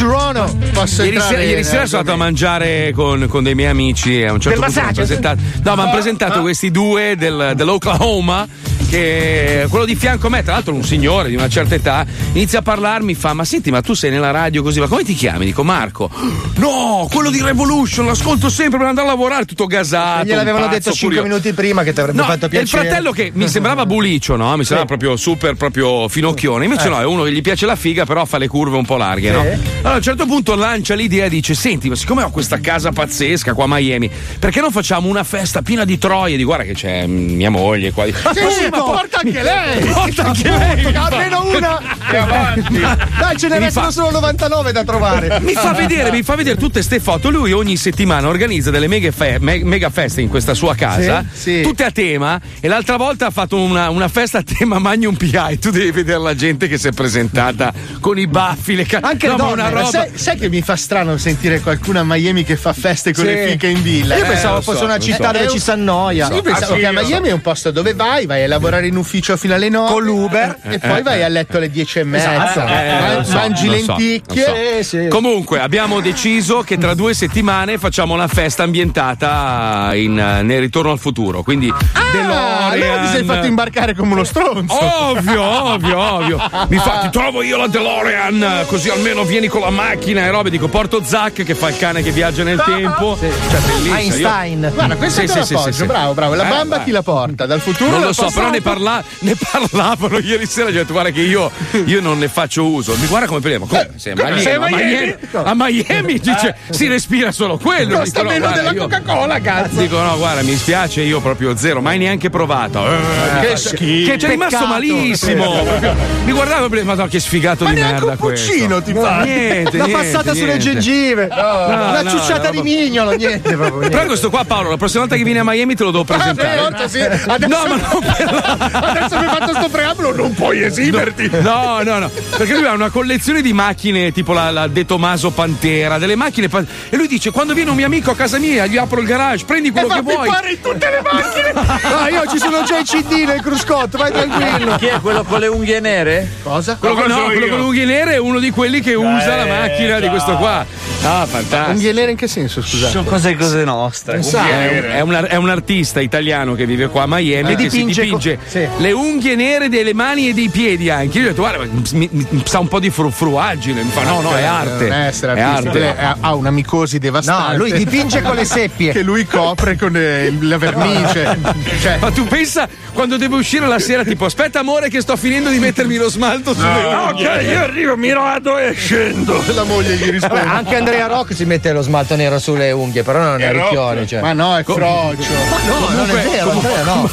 Posso Ieri sera, ieri sera sono andato a mangiare con, con dei miei amici e a un certo Del punto hanno Massachusetts? presentato, no, mi hanno presentato questi due del, dell'Oklahoma che quello di fianco a me, tra l'altro un signore di una certa età, inizia a parlarmi, fa: Ma senti, ma tu sei nella radio così, ma come ti chiami? Dico Marco. No, quello di Revolution, l'ascolto sempre per andare a lavorare, tutto gasato. E gliel'avevano detto 5 furioso. minuti prima che ti avrebbe No, fatto piacere. il fratello che mi sembrava bulicio, no? Mi sembrava proprio super, proprio finocchione. Invece Eh. no, è uno che gli piace la figa, però fa le curve un po' larghe, no? Sì. Allora a un certo punto lancia l'idea e dice: Senti, ma siccome ho questa casa pazzesca qua a Miami, perché non facciamo una festa piena di troie? Di guarda che c'è mia moglie qua. Sì, ma porta anche lei! Porta anche lei! Almeno una! E avanti. Dai, ce ne Mi restano fa- solo 99 da trovare. Mi fa vedere, mi fa vedere tutte ste foto. Lui ogni settimana organizza delle mega, fe- me- mega feste in questa sua casa, Sì, sì. tutte a tema. E l'altra volta ha fatto una, una festa a tema Magnum PI. Tu devi vedere la gente che si è presentata con i baffi, le ca- Anche no, donne. roba. Sai, sai che mi fa strano sentire qualcuno a Miami che fa feste con Sì. le fiche in villa? Io Eh, pensavo lo fosse so, una città so. dove È ci si annoia. Io pensavo Ah, sì, che a. Miami è un posto dove vai, vai a lavorare in ufficio fino alle 9 Con l'Uber. e poi vai a letto alle 10 e mezza. Esatto. Eh, lo so, mangi so, lenticchie. lo so. Sì, sì. Comunque abbiamo deciso che tra due settimane facciamo una festa ambientata in, eh, nel ritorno al futuro. Quindi Ah, allora ti sei fatto imbarcare come uno stronzo. Ovvio, ovvio, ovvio. Mi fa, ti trovo io la DeLorean, così almeno vieni con la macchina e robe. Dico, porto Zack che fa il cane che viaggia nel tempo. Cioè, bellissimo. Io- Einstein. Guarda, questo Sì, te sì, sì, sì, sì. bravo, bravo. La Eh, bamba vai. chi la porta? Dal futuro Non lo so, però ne, passato? parla- ne parlavano ieri sera. Gli ho detto, guarda che io, io non ne faccio uso. Mi guarda come parliamo. Come? Sei a Miami? sei a Miami, a Miami, dice, si respira solo quello. Costa Dico, no, meno guarda, della io- Coca-Cola, cazzo. Dico, no, guarda, mi spiace, io proprio zero, mai neanche provato. Eh, che schifo. Che c'è rimasto Peccato. malissimo. (laughs) Mi guardavo e ma no, che sfigato Ma di merda un questo. ti fa. Niente, niente, passata sulle gengive. una ciucciata di mignolo. Niente proprio. Però questo qua, Paolo, la prossima volta che vieni a Miami te lo devo presentare. sì, forza sì. Adesso- No, ma non per Adesso mi hai fatto sto preambolo, non puoi esimerti. No, no, no. Perché lui ha una collezione di macchine, tipo la, la De Tomaso Pantera, delle macchine. e lui dice: Quando viene un mio amico a casa mia, gli apro il garage, prendi quello E che vuoi. in tutte le macchine. (laughs) Ah, io ci sono già i CD nel cruscotto, vai tranquillo. Chi è quello con le unghie nere? Cosa? Quello, no, quello con le unghie nere è uno di quelli che usa la macchina di questo qua. Ah, fantastico. Unghie nere in che senso, scusate? Sono cose cose nostre. È un, è un è un artista italiano che vive qua a Miami E che si dipinge dipinge co- sì. le unghie nere delle mani e dei piedi anche. Io gli ho detto, guarda, mi, mi- mi sa un po' di frufruaggine. Mi fa, no, no, è arte. Non essere È artista, arte. ha- ha una micosi devastante. No, lui dipinge con le (laughs) seppie. Che lui copre con eh, la vernice. (laughs) Cioè, Ma tu pensa quando deve uscire la sera, tipo, aspetta amore che sto finendo di mettermi lo smalto sulle unghie. Ok, io arrivo, mi rado e scendo. la moglie gli risponde. Vabbè, anche Andrea Rock si mette lo smalto nero sulle unghie, però non è È ricchione. Cioè. Ma no, è frocio. (laughs) no, non è vero, Andrea, no.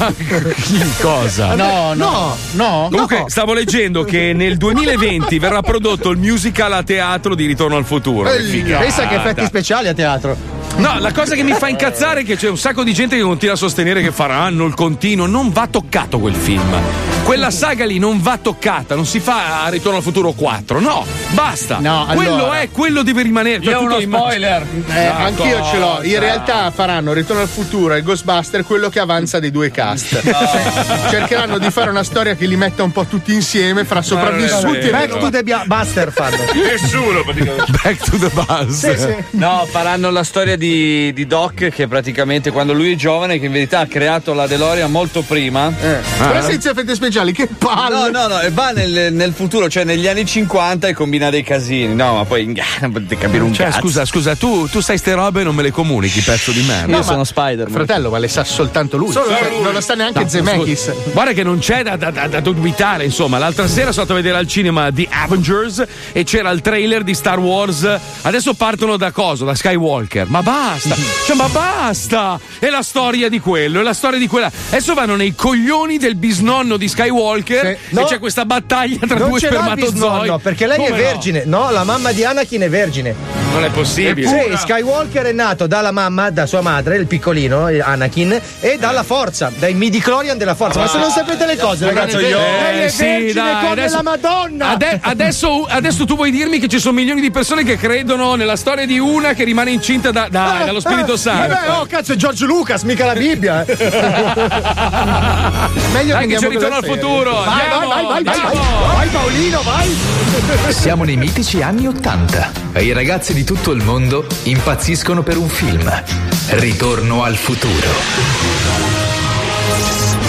Cosa? No, no, no. Comunque, stavo leggendo che nel 2020 verrà prodotto il musical a teatro di Ritorno al futuro. Che figata. Pensa che effetti speciali a teatro. No, la cosa che mi fa incazzare è che c'è un sacco di gente che continua a sostenere che faranno il continuo. Non va toccato quel film. Quella saga lì non va toccata, non si fa a Ritorno al futuro 4. No, basta. No, quello allora- è, quello deve rimanere. Io ho tu uno spoiler. Eh, Ah, anch'io ce l'ho. In cosa? realtà faranno Ritorno al futuro e Ghostbuster quello che avanza dei due cast. (laughs) Cercheranno di fare una storia che li metta un po' tutti insieme fra sopravvissuti e Back to the Buster fanno. (laughs) Nessuno praticamente. Back to the bus. No, faranno la storia di, di Doc che praticamente quando lui è giovane, che in verità ha creato la DeLorean molto prima. Però senza effetti speciali, che palle! No, no, no, e va nel, nel futuro, cioè negli anni 50 e combina dei casini. No, ma poi non potete capire un Cioè, cazzo. scusa, scusa, tu, tu sai ste robe e non me le comunichi, pezzo di merda. Io sono Spider-Man. Fratello, ma le sa soltanto lui. Solo Cioè, lui. Non lo sta neanche No, Zemeckis. scusa. Guarda che non c'è da, da- da- da dubitare, insomma. L'altra sera sono andato a vedere al cinema The Avengers e c'era il trailer di Star Wars. Adesso partono da cosa? Da Skywalker. Ma basta! Cioè, ma basta! È la storia di quello, è la storia di quella. Adesso vanno nei coglioni del bisnonno di Skywalker e No. c'è questa battaglia tra non due spermatozoi. bisnonno, perché lei Come è no? vergine. No? la mamma di Anakin è vergine. Non è possibile. Sì, Skywalker è nato dalla mamma, da sua madre, il piccolino, eh, Anakin, e dalla forza, dai midi-chlorian della forza. Ma se non sapete le cose, ragazzi, lei è Eh, sì, vergine dai, come adesso- la Madonna. Ade- adesso, adesso tu vuoi dirmi che ci sono milioni di persone che credono nella storia di una che rimane incinta da- da- Ah, dallo Spirito ah, Santo. vabbè, oh, cazzo, è George Lucas, mica la Bibbia. eh. (laughs) Meglio Dai, che andiamo futuro. Vai, vai, Andiamo, vai, vai, vai, vai. Vai, Paolino, vai. (laughs) Siamo nei mitici anni Ottanta e i ragazzi di tutto il mondo impazziscono per un film. Ritorno al futuro.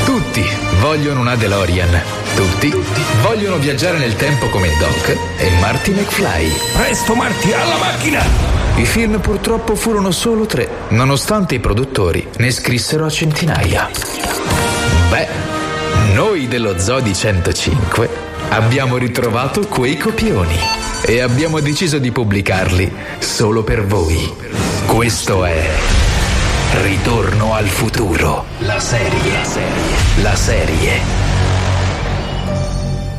Tutti Tutti vogliono una DeLorean. Tutti vogliono viaggiare nel tempo come Doc e Marty McFly. Presto Marty, alla macchina! I film purtroppo furono solo tre, nonostante i produttori ne scrissero a centinaia. Beh, noi dello Zodi 105 abbiamo ritrovato quei copioni e abbiamo deciso di pubblicarli solo per voi. Questo è Ritorno al futuro, la serie, la serie, la serie.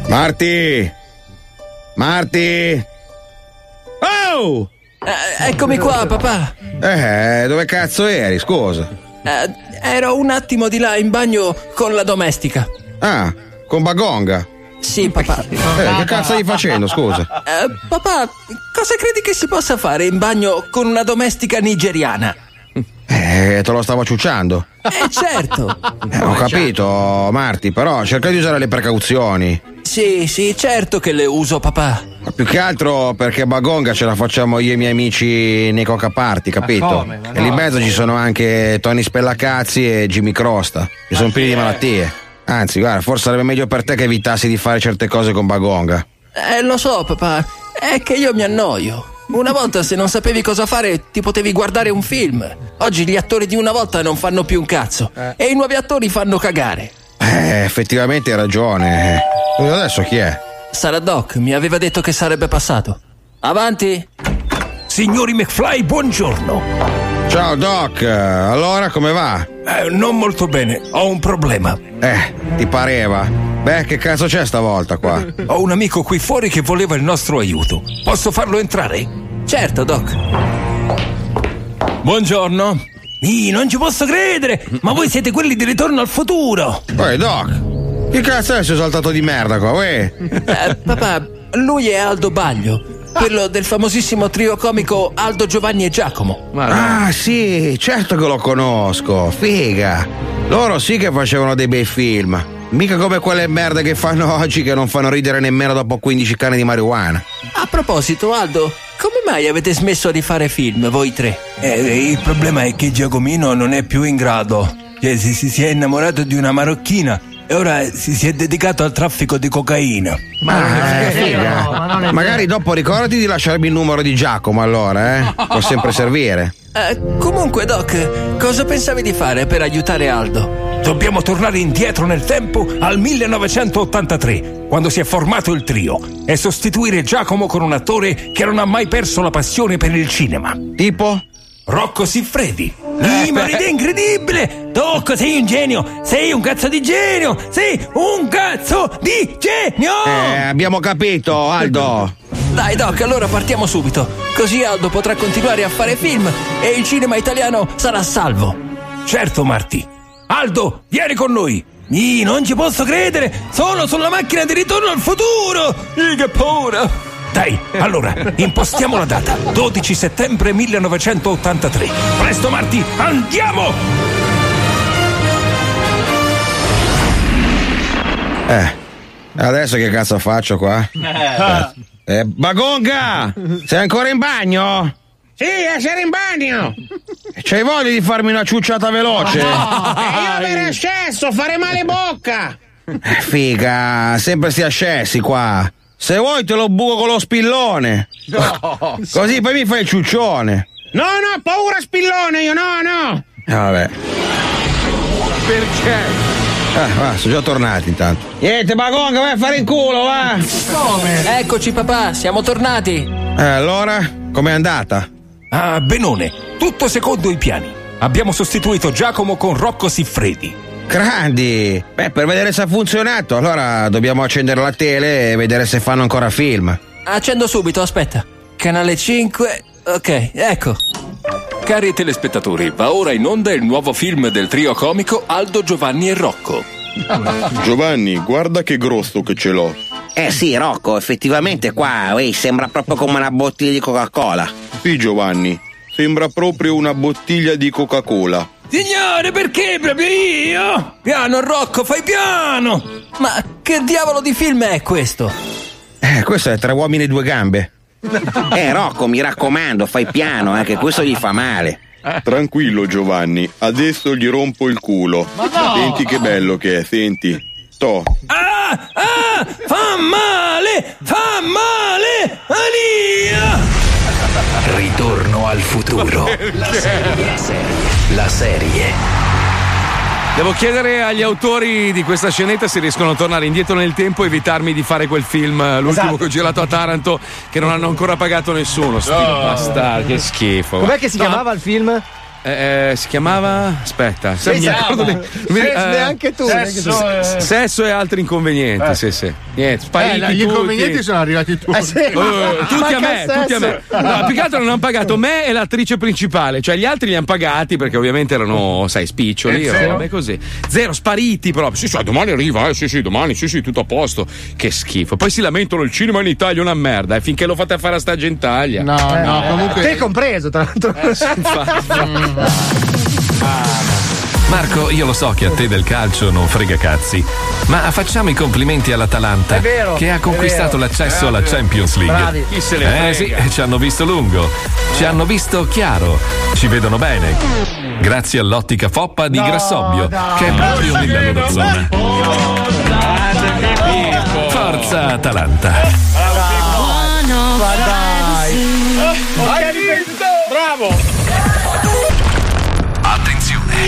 Marti! Marti! Oh! eccomi qua, papà. Eh, dove cazzo eri, scusa? Eh, ero un attimo di là in bagno con la domestica. Ah, con Bagonga? Sì, papà. Eh, che cazzo stai facendo, scusa? Eh, papà, cosa credi che si possa fare in bagno con una domestica nigeriana? Eh, te lo stavo ciucciando. Eh, certo. Eh, ho capito, Marti, però cerca di usare le precauzioni. Sì, sì, certo che le uso, papà. Ma più che altro perché Bagonga ce la facciamo io e i miei amici nei Coca Party, capito? come? Ma E lì in no. mezzo ci sono anche Tony Spellacazzi e Jimmy Crosta, che sono pieni di malattie. Anzi, guarda, forse sarebbe meglio per te che evitassi di fare certe cose con Bagonga. Eh, lo so, papà. È che io mi annoio. Una volta se non sapevi cosa fare ti potevi guardare un film. Oggi gli attori di una volta non fanno più un cazzo. E i nuovi attori fanno cagare. Eh, effettivamente hai ragione. E adesso chi è? Sarà Doc, mi aveva detto che sarebbe passato. Avanti. Signori McFly, buongiorno. Ciao Doc, allora come va? Eh, non molto bene, ho un problema. Eh, ti pareva? Beh, che cazzo c'è stavolta qua? (laughs) Ho un amico qui fuori che voleva il nostro aiuto. Posso farlo entrare? Certo, Doc. Buongiorno. Ih, non ci posso credere! Ma voi siete quelli di ritorno al futuro! Poi Doc, che cazzo è questo saltato di merda qua, uè? Eh, papà, lui è Aldo Baglio, quello del famosissimo trio comico Aldo, Giovanni e Giacomo. Ah, sì, certo che lo conosco, figa. Loro sì che facevano dei bei film. Mica come quelle merde che fanno oggi che non fanno ridere nemmeno dopo 15 canne di marijuana. A proposito, Aldo, come mai avete smesso di fare film, voi tre? Eh, il problema è che Giacomino non è più in grado. Cioè, si, si- si è innamorato di una marocchina e ora si, si è dedicato al traffico di cocaina. Ma eh, figa. Magari dopo ricordati di lasciarmi il numero di Giacomo allora, eh? Può sempre servire. Eh, comunque, Doc, cosa pensavi di fare per aiutare Aldo? Dobbiamo tornare indietro nel tempo al 1983, quando si è formato il trio, e sostituire Giacomo con un attore che non ha mai perso la passione per il cinema. Tipo? Rocco Siffredi. Ma un'idea incredibile! Doc, sei un genio! Sei un cazzo di genio! Sei un cazzo di genio! Eh, abbiamo capito, Aldo. Dai, Doc, allora partiamo subito. Così Aldo potrà continuare a fare film e il cinema italiano sarà salvo. Certo, Marti. Aldo, vieni con noi! Ih, non ci posso credere! Sono sulla macchina di ritorno al futuro! Ih, che paura! Dai, allora, impostiamo la data. 12 settembre 1983. Presto, Marti, andiamo! Eh, adesso che cazzo faccio qua? Eh, Bagonga! Sei ancora in bagno? Sì, essere in bagno! C'hai voglia di farmi una ciucciata veloce? E io avere ascesso, fare male bocca! Eh, Figa, sempre sti ascessi qua. Se vuoi te lo buco con lo spillone. Così poi mi fai il ciuccione. No, no, paura spillone io, no, no! Eh, vabbè. Perché? Ah, va, sono già tornati intanto. Niente, Bagonga, vai a fare in culo, va! Come? Eccoci, papà, siamo tornati. Eh, allora, com'è andata? Ah, benone, tutto secondo i piani. Abbiamo sostituito Giacomo con Rocco Siffredi. Grandi! Beh, per vedere se ha funzionato, allora dobbiamo accendere la tele e vedere se fanno ancora film. Accendo subito, aspetta. Canale 5. Ok, ecco. Cari telespettatori, va ora in onda il nuovo film del trio comico Aldo, Giovanni e Rocco. (laughs) Giovanni, guarda che grosso che ce l'ho. Eh sì, Rocco, effettivamente qua, uè, sembra proprio come una bottiglia di Coca-Cola. Sì, Giovanni, sembra proprio una bottiglia di Coca-Cola. Signore, perché proprio io? Piano, Rocco, fai piano! Ma che diavolo di film è questo? Eh, questo è Tre uomini e due gambe. (laughs) Eh, Rocco, mi raccomando, fai piano, eh, che questo gli fa male. Tranquillo Giovanni, adesso gli rompo il culo. Ma no! Senti che bello che è, senti. To. Ah, ah, fa male, fa male, Alia! Ritorno al futuro. (laughs) La serie, la serie. Devo chiedere agli autori di questa scenetta se riescono a tornare indietro nel tempo e evitarmi di fare quel film, eh, l'ultimo Esatto. che ho girato a Taranto, che non hanno ancora pagato nessuno. Sti No. bastardi, che schifo. Com'è che si No, chiamava il film? Eh, eh, si chiamava. Aspetta, Sì, sì. ricordo Ah, ne- mi- se- eh, neanche tu, neanche tu. s- Sesso e altri inconvenienti, Eh. sì, sì. Niente, spariti Eh, gli tutti. inconvenienti sono arrivati tutti. Eh, tutti a me, tutti a me. No, più che altro non hanno pagato me e l'attrice principale, cioè gli altri li hanno pagati perché ovviamente erano, sai, spiccioli, robe così. Zero, spariti proprio. Sì, sì, domani arriva, eh, sì, sì, domani, sì, sì, tutto a posto. Che schifo. Poi si lamentano il cinema in Italia è una merda, e finché lo fate fare a sta gentaglia. No, no, comunque- Te compreso, tra l'altro. (laughs) Marco, io lo so che a te del calcio non frega cazzi, ma facciamo i complimenti all'Atalanta vero, che ha conquistato l'accesso Eh, alla. Champions League. Bravi. Chi se ne eh sì, ci hanno visto lungo, ci hanno visto chiaro, ci vedono bene. Grazie all'ottica foppa di Grassobbio, che è proprio nella loro zona. Forza Atalanta! Ma dai. Bravo!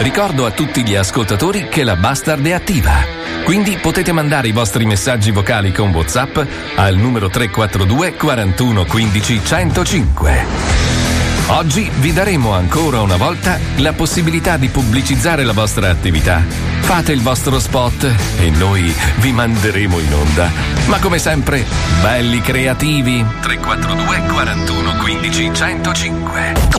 Ricordo a tutti gli ascoltatori che la Bastard è attiva. Quindi potete mandare i vostri messaggi vocali con WhatsApp al numero 342 41 15 105. Oggi vi daremo ancora una volta la possibilità di pubblicizzare la vostra attività. Fate il vostro spot e noi vi manderemo in onda. Ma come sempre, belli creativi. 342 41 15 105.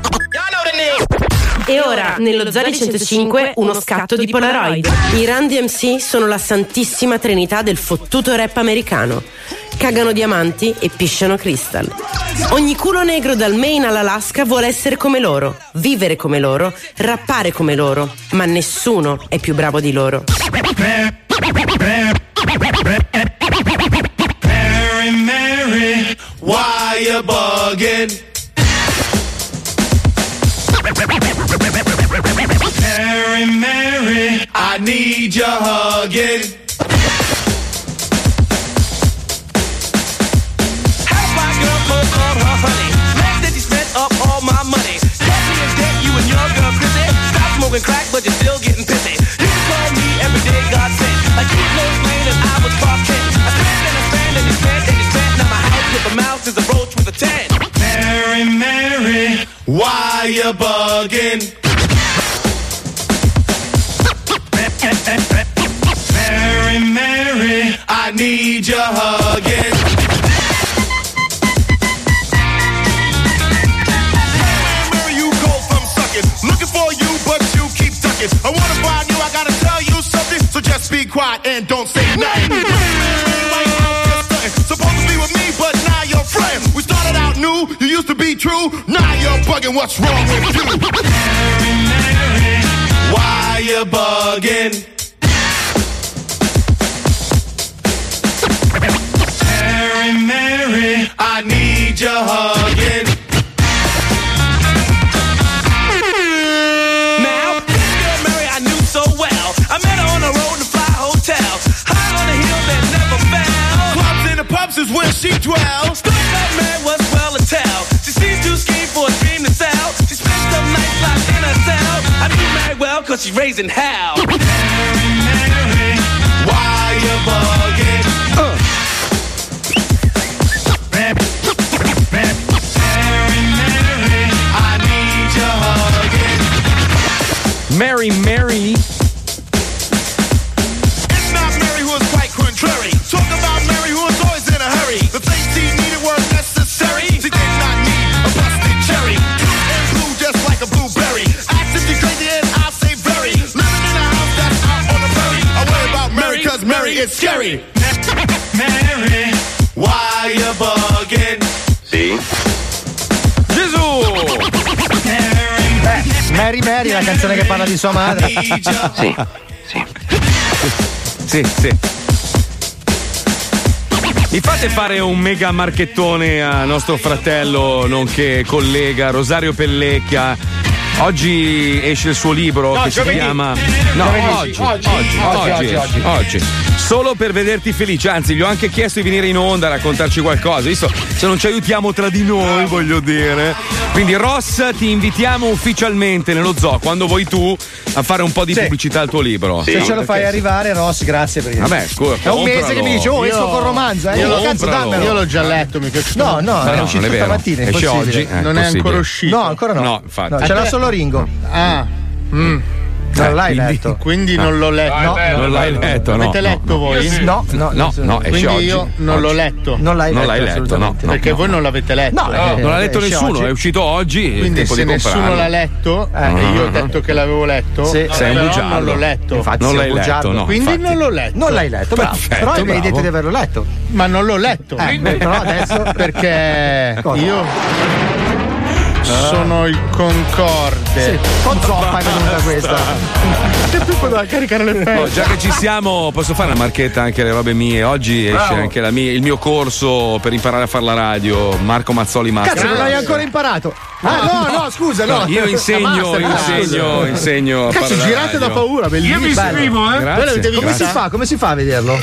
E ora, nello Zari 105, uno scatto di Polaroid. I Run DMC sono la santissima trinità del fottuto rap americano. Cagano diamanti e pisciano crystal. Ogni culo negro dal Maine all'Alaska vuole essere come loro, vivere come loro, rappare come loro, ma nessuno è più bravo di loro. Mary, Mary, why you? You and your girl Chrissy. Stop smoking crack, but you're still getting pissy. You call me every day, God sent. Like you close lane and I was Clark I spend and I spend and you spend and you spend. Now my house with a mouse is a roach with a ten. Mary, Mary, why you bugging? Mary, Mary, I need your hugging. Where you go from sucking? Looking for you, but you keep ducking. I wanna find you, I gotta tell you something. So just be quiet and don't say nothing. Right out there stunting. Supposed to be with me, but now you're friend. We started out new, you used to be true. Now you're bugging. What's wrong with you? Mary, Mary, why you bugging? Mary, Mary, I need your hugging. Now, this girl Mary I knew so well. I met her on the road in a fly hotel. High on a hill that never fell. Clubs and the pubs is where she dwells. About Mary cause she's raising hell. Mary, Mary, why you bugging? Mary, Mary, I need your hugging. Mary, get scary. Mary, why you bugging? Sì. Gesù! Mary Mary, la canzone che parla di sua madre. Sì, sì. Sì, sì. Mi fate fare un mega marchettone a nostro fratello, nonché collega Rosario Pellecchia. Oggi esce il suo libro No, che si giovedì. chiama. No, oggi, oggi, Oggi, oggi, oggi, oggi, oggi. oggi. Solo per vederti felice, anzi, gli ho anche chiesto di venire in onda a raccontarci qualcosa. Visto se non ci aiutiamo tra di noi, voglio dire. Quindi, Ross, ti invitiamo ufficialmente nello zoo quando vuoi tu a fare un po' di Sì. pubblicità al tuo libro. Se ce lo fai arrivare, Ross, grazie perché. Vabbè, scusa, È un mese che mi dice, oh, Io- esco col romanzo, eh. io lo- cazzo dammelo. Io l'ho già letto, mica No, no, è uscito stamattina. Esce oggi, eh, non è ancora uscito. No, ancora no. No, infatti. No, ce l'ha solo Ringo. Ah. mm. Non l'hai quindi, letto. Quindi No. non l'ho letto. No, non l'hai letto, no, L'avete no, letto no. voi? Sì. No, no, no, no, Quindi oggi. io non Oggi. l'ho letto. Non l'hai Non letto, l'hai letto, no, Perché no. voi non l'avete letto. No, non l'ha letto nessuno, oggi. è uscito oggi. Quindi se nessuno l'ha letto Eh. e io ho detto che l'avevo letto, Sì. Sei un bugiardo. non l'ho letto. Infatti, Non l'hai bugiardo. letto, no, Quindi non l'ho letto. Non l'hai letto, bravo. Però mi hai detto di averlo letto. Ma non l'ho letto. Eh, però adesso. Perché io sono il concorde. Con zoppa è venuta questa. E poi poteva caricare le Oh, pezze. già che ci siamo, posso fare una marchetta anche alle robe mie. Oggi esce Bravo. anche la mia- il mio corso per imparare a fare la radio. Marco Mazzoli Master. Cazzo, non l'hai ancora imparato. Ah, no, no, scusa, no. Io insegno, master, insegno, insegno. Cazzo, girate da paura, bellissimo. Io mi iscrivo, eh. Grazie, Come vista? si fa? Come si fa a vederlo?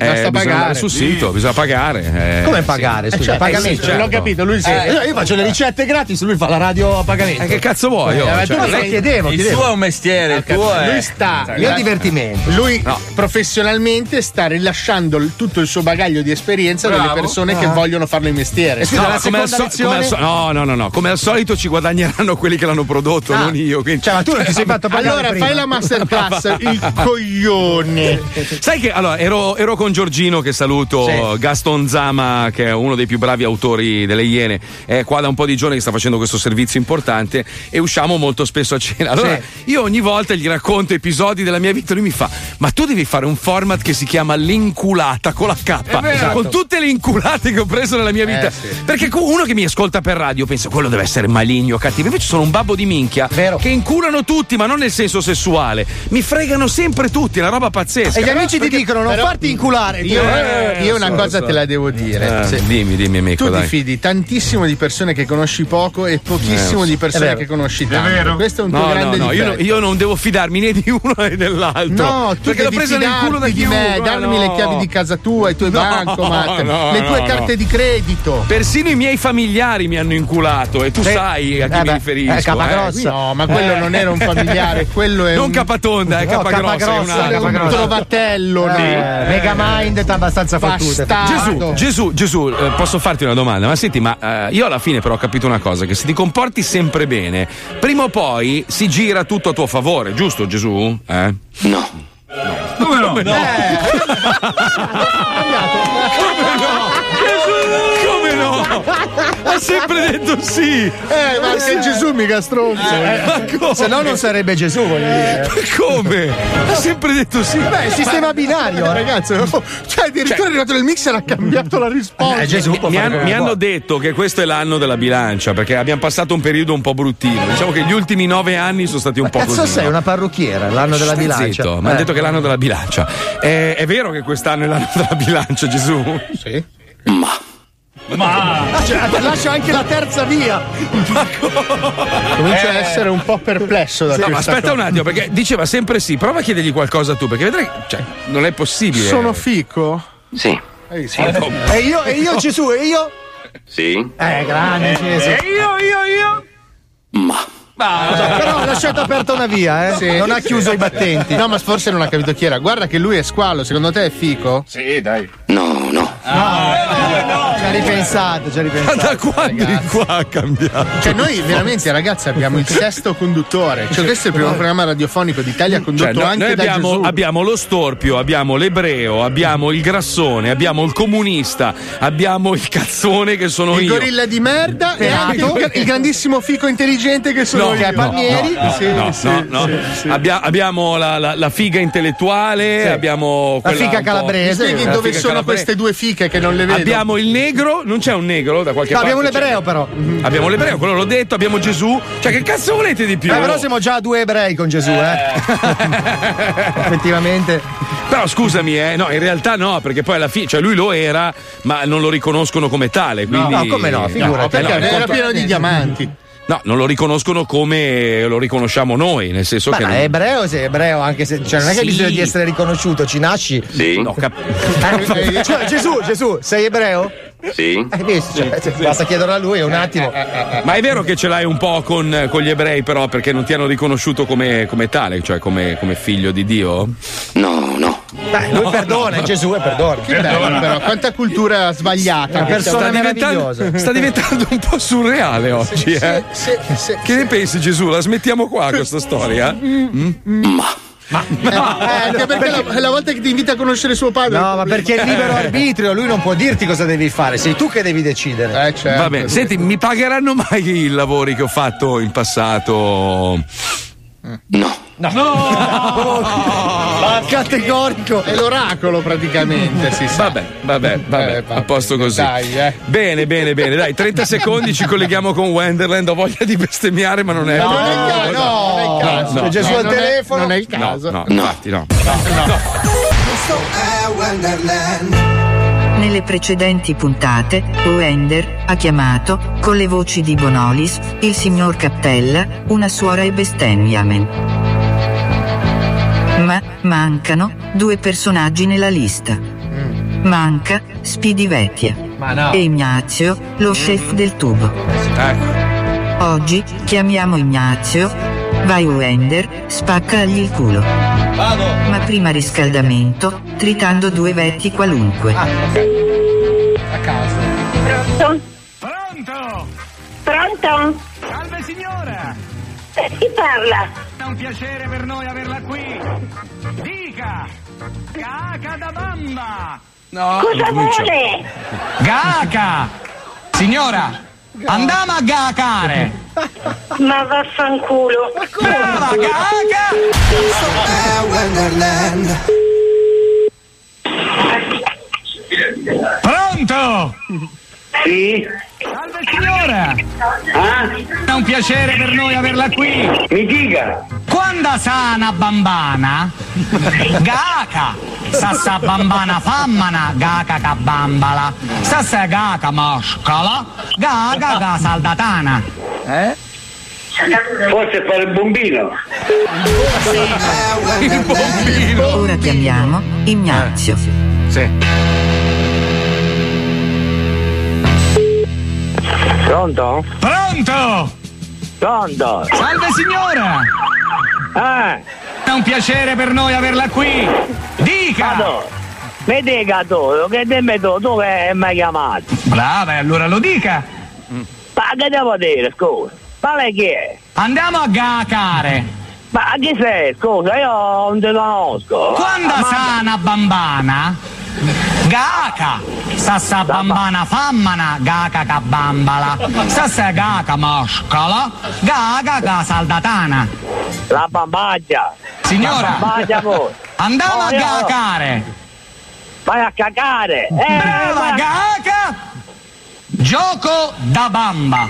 Eh, Basta bisogna pagare. sul sito, bisogna pagare. eh, Come sì. pagare? Eh, Scusa, certo, pagamento. sì, certo. L'ho capito, lui sì. Eh, io faccio le ricette gratis, lui fa la radio a pagamento. Eh, che cazzo vuoi? oh? Eh, Cioè, no, chiedevo, Il chiedevo. suo è un mestiere, il tuo è. Lui sta. Io divertimento. Lui No. professionalmente sta rilasciando il- tutto il suo bagaglio di esperienza delle persone che Ah. vogliono farlo in mestiere. Eh, scusa, No, la come al, so- come al so- no, no, no, no. Come al solito ci guadagneranno quelli che l'hanno prodotto, Ah. non io. quindi- Cioè, ma tu non ti sei fatto pagare Allora prima. fai la masterclass, il coglione. Sai che allora ero, ero con Giorgino che saluto, Sì. Gaston Zama che è uno dei più bravi autori delle Iene, è qua da un po' di giorni che sta facendo questo servizio importante e usciamo molto spesso a cena. Allora io ogni volta gli racconto episodi della mia vita e lui mi fa ma tu devi fare un format che si chiama l'inculata con la K, con tutte le inculate che ho preso nella mia vita. Perché co- uno che mi ascolta per radio pensa quello deve essere maligno, cattivo, invece sono un babbo di minchia Vero. che inculano tutti ma non nel senso sessuale, mi fregano sempre tutti, è una roba pazzesca. E gli amici ti Perché- dicono non però- farti inculare. Io, Eh, io una so, cosa so. te la devo dire. Eh, Se- dimmi, dimmi, amico, tu dai. ti fidi tantissimo di persone che conosci poco e pochissimo Eh, di È persone vero. che conosci tanto. Questo è un tuo No, no, grande no, io, io non devo fidarmi né di uno né dell'altro. No, tu perché l'ho presa nel culo da di chiunque. me, darmi no. le chiavi di casa tua, i tuoi No, bancomat, no, le tue no, carte no. di credito. Persino i miei familiari mi hanno inculato e tu Sì. sai a chi Eh mi riferisco. eh, Capagrossa. No, ma quello Eh. non era un familiare, quello è Non un, Capatonda, è No, Capagrossa. è Capagrossa, un altro. è un Capagrossa. trovatello. no? Eh, Megamind t'ha abbastanza. Bastardo. Gesù, Gesù, Gesù, eh, posso farti una domanda? Ma senti, ma eh, io alla fine però ho capito una cosa: che se ti comporti sempre bene, prima o poi si gira tutto a tuo favore, giusto Gesù? Eh? No. Come no? Come no? (laughs) Ha sempre detto sì! Eh, ma anche Gesù mica stronzo. Ma come? Se no non sarebbe Gesù, voglio dire. Come? Ha sempre detto sì! Beh, il sistema binario. Eh, ragazzi, oh, cioè addirittura è arrivato nel mixer e ha cambiato la risposta. Eh, Gesù Mi, han- mi vuole. hanno detto che questo è l'anno della bilancia perché abbiamo passato un periodo un po' bruttino. Diciamo che gli ultimi nove anni sono stati un po' Cazzo così. sei no? una parrucchiera, l'anno della Stai bilancia. zitto, mi hanno Eh. detto che è l'anno della bilancia. È, è vero che quest'anno è l'anno della bilancia, Gesù? Sì. Ah, cioè, (laughs) lascia anche la terza via. (laughs) Comincia a essere un po' perplesso da No, ma aspetta cosa. un attimo, perché diceva sempre sì. Prova a chiedergli qualcosa tu, perché vedrai, cioè, non è possibile. Sono fico? Sì. Hai visto? E io, e io Gesù, e io? Sì. Eh, grande Gesù. io, io, io. Ma. Però ha lasciato aperta una via, eh? Sì. non ha chiuso i battenti. No, ma forse non ha capito chi era. Guarda che lui è squalo, secondo te è fico? No, no. Cioè, ha ripensato, ci ha ripensato. Ma da quando in qua ha cambiato? Cioè, noi veramente, ragazzi, abbiamo il sesto conduttore. Cioè, questo è il primo programma radiofonico d'Italia condotto Cioè, no- anche noi da abbiamo, Gesù. abbiamo lo storpio, abbiamo l'ebreo, abbiamo il grassone, abbiamo il comunista, abbiamo il cazzone che sono il io. gorilla di merda e anche il, il grandissimo fico intelligente che sono No, io. Palmieri. no, no, Sì, no, sì, no, no. sì, sì. Abbia- abbiamo la, la- la figa intellettuale, abbiamo La po'- calabrese. Mi spieghi dove figa sono calabrese. queste due fiche che non le vedo? Abbiamo il negro, non c'è un negro da qualche No, parte? abbiamo un c'è? ebreo però. Abbiamo l'ebreo, quello l'ho detto, abbiamo Gesù. Cioè, che cazzo volete di più? Eh, però siamo già due ebrei con Gesù, eh. (laughs) Effettivamente. Però scusami, eh, no, in realtà no, perché poi alla fine, cioè lui lo era, ma non lo riconoscono come tale. Quindi... no, come no, figurati. No, Perché no, era conto- pieno di diamanti. No, non lo riconoscono come lo riconosciamo noi, nel senso Beh, che. ma non- è ebreo, sei ebreo, anche se cioè, non è che hai Sì. bisogno di essere riconosciuto, ci nasci. Sì. No, cap- Eh, (laughs) cioè, Gesù, Gesù, sei ebreo? Sì. Hai visto? Cioè, cioè, basta chiederlo a lui un attimo. Ma è vero che ce l'hai un po' con, con gli ebrei, però, perché non ti hanno riconosciuto come, come tale, cioè come, come figlio di Dio? No, no. Dai, lui perdona, è Gesù e perdona. Che bello, però, quanta cultura sbagliata. Una persona sta diventando, meravigliosa. sta diventando un po' surreale oggi, eh? che ne pensi, Gesù? La smettiamo qua questa storia? Mm? Ma. Eh, anche perché la, è la volta che ti invita a conoscere suo padre. No, ma perché è libero arbitrio, lui non può dirti cosa devi fare, sei tu che devi decidere. Eh, certo. Va bene, senti, mi pagheranno mai i lavori che ho fatto in passato? No. No! Categorico! È l'oracolo praticamente, si sa. Vabbè, vabbè, vabbè, Eh, a posto così. Dai, eh. Bene, bene, bene, dai, 30 secondi ci colleghiamo con Wenderland. Ho voglia di bestemmiare, ma non è. No, non è il caso, no, non è il caso. no, C'è Gesù no, al non è- telefono. non è il caso. No, no, infatti no. Questo è Wonderland. Nelle precedenti puntate, Wender ha chiamato, con le voci di Bonolis, il signor Cappella, una suora e bestemmiamen. Ma mancano due personaggi nella lista. Manca Speedy Vecchia Ma no. e Ignazio, lo chef del tubo. Ecco. Oggi chiamiamo Ignazio. Vai Wender, spaccagli il culo. Ma prima riscaldamento, tritando due vecchi qualunque. Ah, A caso. Pronto? Pronto? Pronto? Salve signora! Eh, Chi parla? È un piacere per noi averla qui. Dica! Caca da bamba! No, Cosa vuole? Gaca! Signora, andiamo a gacare! Ma vaffanculo. Brava, gaca! Pronto? Sì? Salve signora! Ah? È un piacere per noi averla qui. Mi dica. Quando sana bambana, gaca. Sassa bambana fammana, gaca ca bambala. Sassa gaca mascala, gaga ga saldatana. Eh? Forse fare il bombino. Ora chiamiamo Ignazio. Sì. Pronto? Pronto? Pronto? Salve signora! Eh? È un piacere per noi averla qui. Dica! Vado. Mi dica tu, che dimmi tu, dove mi hai chiamato? Brava, e allora lo dica. Ma che devo dire, scusa? Ma lei chi è? Andiamo a gacare. Ma chi sei? Scusa, io non ti conosco. Quando Ma- sana bambana, gaca. Sassa bambana fammana, gaca ca bambala. Sassa gaca mascala, gaga ga saldatana. La bambaggia. Signora, La andiamo Oh, a gacare. Vai a cagare. Eh, Brava gaca. Gioco da bamba.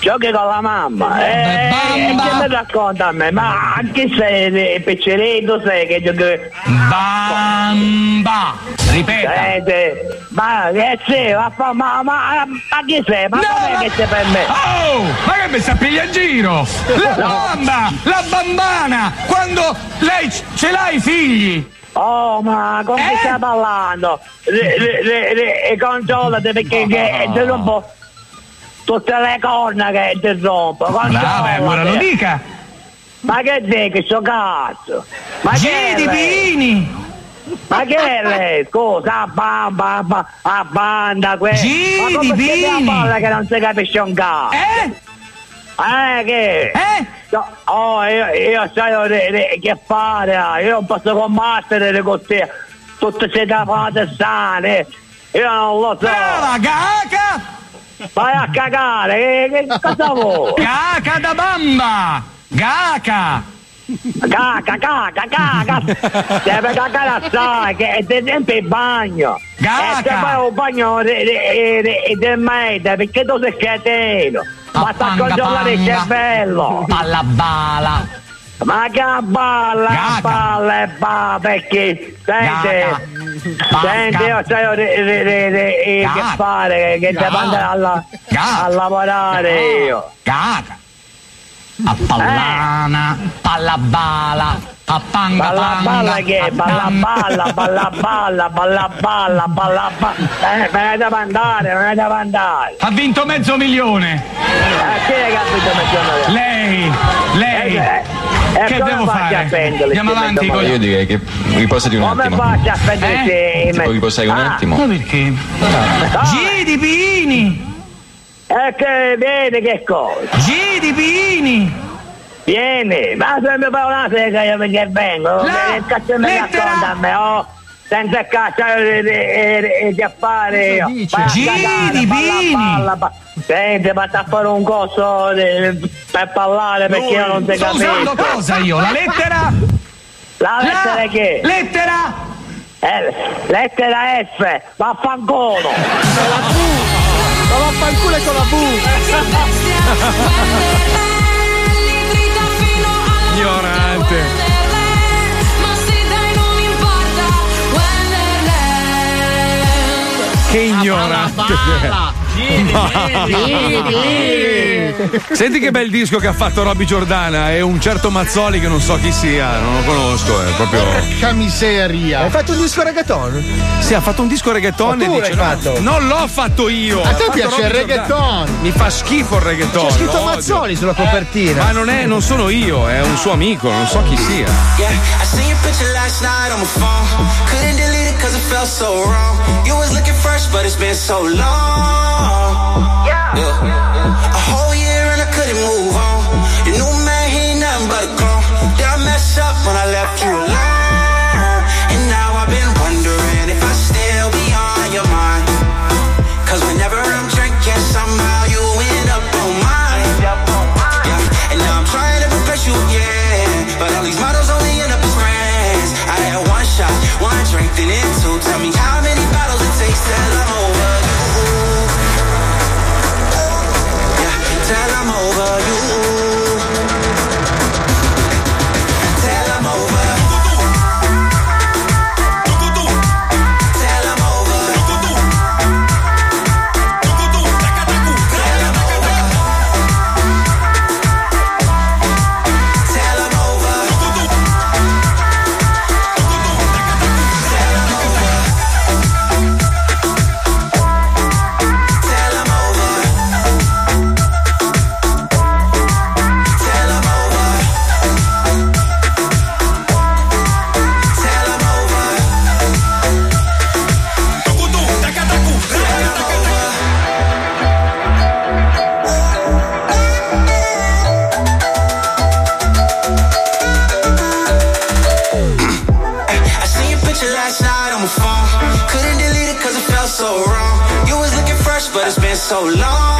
Giochi con la mamma. Eh, Bamba. e che mi racconta a me? Ma chi sei? Il pecceretto sei che giochi... Bamba. Ripeta. Senti, ma che sei? Ma, ma, ma, ma, chi sei? Ma No, com'è che sei per me? Oh, ma che mi sta a pigliare in giro? La bamba, la bambana, quando lei ce l'ha i figli. Oh, ma come eh? stai parlando? Le, le, le, le controllate perché no, che, no, no. tutte le corna che ti rompo. Controllate. Eh, no, ma lo dica. Ma che c'è che sto cazzo? Ma Gedi Bini! Ma che è lei? Scusa, a bamba, a banda, questa. Gidi, ma come la palla che non si capisce un cazzo? Eh? Eh che? Eh? No, oh, io, io sai io- io- che fare, ah, io non posso combattere con te, tutte queste capate sane, io non lo so. Brava, caca! Vai a cagare, che, che cosa vuoi? Caca da bamba! Gaca! Caca, caca, caca! Deve cacare assai, che è sempre in bagno! Caca! E se fai un bagno di merda, perché tu sei cretino! Basta controllare il cervello! Palla bala! Ma che balla, Gaga. balla balla, perché senti, senti io c'ho che fare, che devo andare a lavorare io! Caca! A pallana, palla bala, a panga Balla panga, balla che balla balla balla balla balla balla balla balla eh, me ne devo andare me ne devo andare Ha vinto mezzo milione! eh, chi è che ha vinto mezzo milione? Lei! Lei! Eh, eh, che come devo fare? Andiamo avanti con? Io direi che riposati un come attimo. faccio a prendere Eh? Ti puoi riposare un Ah, attimo. Ma perché? Giri Pini! Eh che vieni che cosa Giri Pini! vieni ma se mi fai una sega io perché vengo La- che cazzo mi racconta a me oh senza cazzo di, di, di, di affare io? Vai a Giri, Vini. balla, ba- Senti, sta a fare un coso per parlare perché io non ti Sto capisco. usando cosa io? La lettera? La lettera La che? Lettera? Eh, lettera F, vaffanculo. Ma vaffanculo con la V! Ignorante! Che ignorante! Senti che bel disco che ha fatto Robby Giordana e un certo Mazzoli che non so chi sia, non lo conosco, è proprio. Porca miseria. Hai fatto un disco reggaeton? Sì, ha fatto un disco reggaeton e dice: l'hai no, fatto? Non l'ho fatto io. A te piace il reggaeton? Mi fa schifo il reggaeton. C'è scritto. Mazzoli sulla copertina. Ma non è, non sono io, è un suo amico, non so chi sia. Yeah, I seen your picture last night on my phone. Couldn't delete cause it felt so wrong. You was looking fresh, but it's been so long. Yeah. A whole year and I couldn't move on. Your new man, he ain't nothing but a clone. Did I mess up when I left you alone? So long.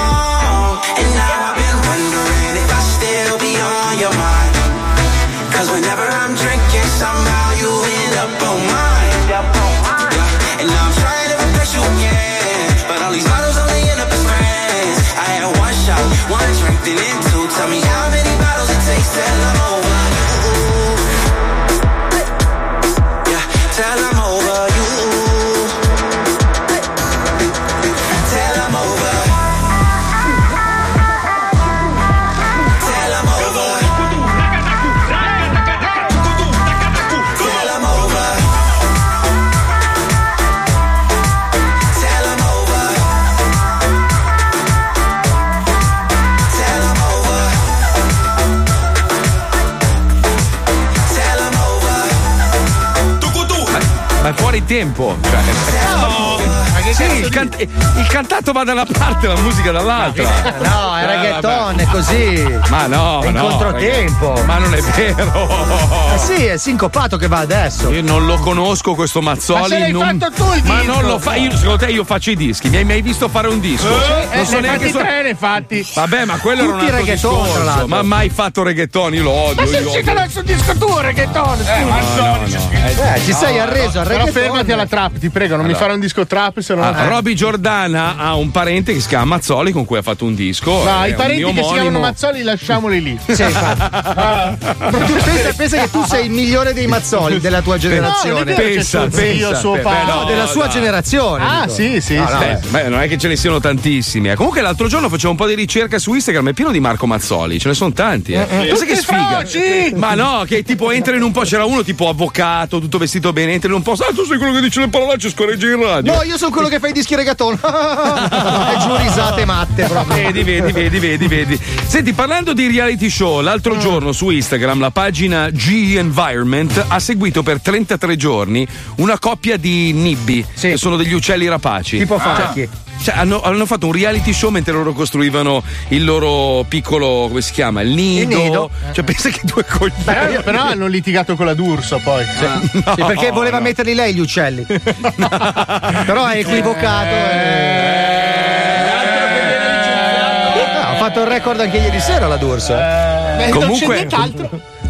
Tempo. Cioè, sì, il, can- il cantato va da una parte, la musica dall'altra. No, Eh, reggaeton, è così. Ma no, È in no, controtempo. ragazzi. Ma non è vero. (laughs) Eh sì, è sincopato che va adesso. Io non lo conosco questo Mazzoli. Ma non... fatto tu il Ma disco? non lo fa. Io, secondo te io faccio i dischi. Mi hai mai visto fare un disco? Eh, non so ne neanche so- tre, ne fatti. Vabbè, ma quello era un Tutti altro reggaeton, tra discorso. l'altro. Ma mai fatto reggaeton, io lo odio. Ma sei uscito dal suo disco tu, reggaeton. Eh, ma no, no. Eh, ti sei arreso al Però reggaeton. fermati alla trap, ti prego, non mi fare un disco trap se no. Ah, Roby Giordana ha un parente che si chiama Mazzoli con cui ha fatto un disco. No, i parenti che si chiamano. Mazzoli lasciamoli lì. Sì. Tu pensa, pensa che tu sei il migliore dei mazzoli della tua generazione. che Pensa, zio, pensa, suo padre. No, della sua dai. generazione. Ah, dico. sì, sì, No, sì. no, Beh, beh, non è che ce ne siano tantissimi. eh. Comunque l'altro giorno facevo un po' di ricerca su Instagram, è pieno di Marco Mazzoli, ce ne sono tanti. Eh. Pensa che Tutti sfiga. froci! Ma no, che tipo entra in un po', c'era uno tipo avvocato, tutto vestito bene, entra in un po', ah, tu sei quello che dice le parolacce, scorreggi in radio. No, io sono quello che fa i dischi reggaeton. (laughs) e giù risate matte proprio. Vedi, vedi, vedi, vedi, vedi. Senti, parlando di reality show, l'altro giorno su Instagram la pagina G Environment ha seguito per 33 giorni una coppia di nibbi, che sono degli uccelli rapaci. Tipo Cioè- falchi. Cioè, hanno, hanno fatto un reality show mentre loro costruivano il loro piccolo, come si chiama? Il nido. nido. Cioè, pensa che due coglioni. Però, però hanno litigato con la D'Urso poi. (laughs) Sì, perché voleva metterli lei gli uccelli. (laughs) Però è equivocato. eh. No, fatto il record anche ieri sera la D'Urso. eh. Comunque,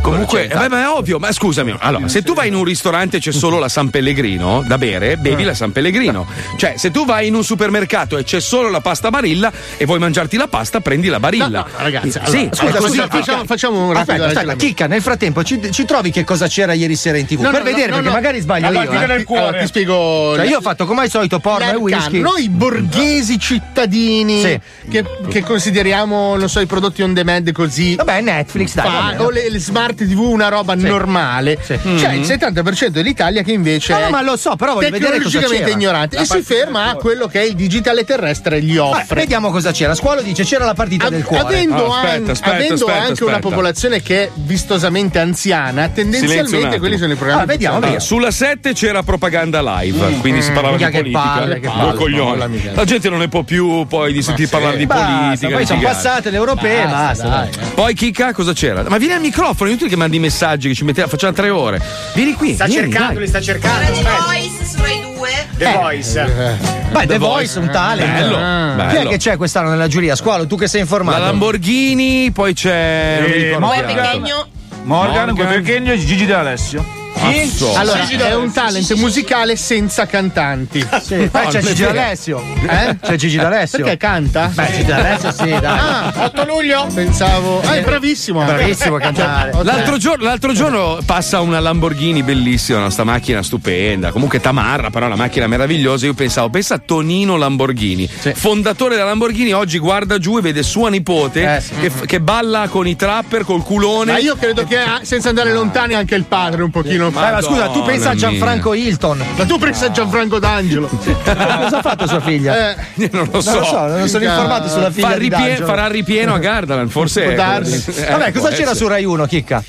comunque eh, beh, ma è ovvio, ma scusami, allora, se tu vai in un ristorante e c'è solo la San Pellegrino da bere, bevi la San Pellegrino. Cioè, se tu vai in un supermercato e c'è solo la pasta barilla e vuoi mangiarti la pasta, prendi la barilla. No, no, ragazzi, sì, allora, scusa, scusa, scusa, facciamo, facciamo un rapido Aspetta. Chicca, nel frattempo ci, ci trovi che cosa c'era ieri sera in tv? No, per no, vedere, no, perché no. magari sbaglio Allora, io. ti eh. Allora, ti spiego. Cioè, io ho fatto come al solito porno e whisky. Noi borghesi cittadini Sì. che, che consideriamo, non so, i prodotti on demand così. Vabbè, Netflix, dai. fa- o le, le smart TV una roba normale. C'è il 70% dell'Italia che invece No, no, è ma lo so, però voglio vedere cosa tecnologicamente ignorante La e si ferma a quello che il digitale terrestre gli Vabbè, offre. vediamo cosa c'era. Squalo dice c'era la partita del cuore. Avendo, No, aspetta, an- aspetta, avendo aspetta, anche una popolazione che è vistosamente anziana, tendenzialmente quelli sono i programmi. Ah, vediamo, Allora, sulla 7 c'era propaganda live, quindi si parlava Minchia, di politica. palle, che palle. coglioni. La gente non ne può più poi di sentir parlare di politica. poi sono passate le europee, basta. dai. Poi Chicca cosa c'era? Ma vieni al microfono, è inutile che mandi i messaggi che ci metteva, facciamo tre ore. Vieni qui. Sta vieni, cercando, dai. li sta cercando. The. Voice su Rai 2. The Voice. Beh, The Voice, un talent. Bello, Chi è bello. che c'è quest'anno nella giuria? Squalo, tu che sei La informato. Lamborghini, poi c'è. non mi Eh. Morgan, Morgan. e Gigi D'Alessio. Cazzo. Allora, è un talent musicale senza cantanti. Sì, eh, No, c'è è Gigi. D'Alessio. Eh? C'è Gigi D'Alessio. Perché canta? Beh, Gigi D'Alessio sì, dai. Ah, 8 luglio. pensavo. Ah, è bravissimo. Bravissimo a cantare. Ok. L'altro giorno, l'altro giorno passa una Lamborghini bellissima, sta macchina stupenda, comunque tamarra, però una macchina meravigliosa. Io pensavo, pensa a Tonino Lamborghini, fondatore della Lamborghini, oggi guarda giù e vede sua nipote Eh, sì. che, che balla con i trapper, col culone. Ma io credo che ah, senza andare lontani anche il padre un pochino. Dai, ma scusa, tu pensa a Madonna Gianfranco Hilton. Ma tu pensa a Gianfranco D'Angelo? (laughs) Cosa ha fatto sua figlia? Eh, non lo so. Non lo so, non sono informato sulla figlia Fa di ripie- D'Angelo. farà ripieno a Gardaland, forse. Può è- darsi. eh, Vabbè, può cosa c'era essere. su Rai 1, Chicca?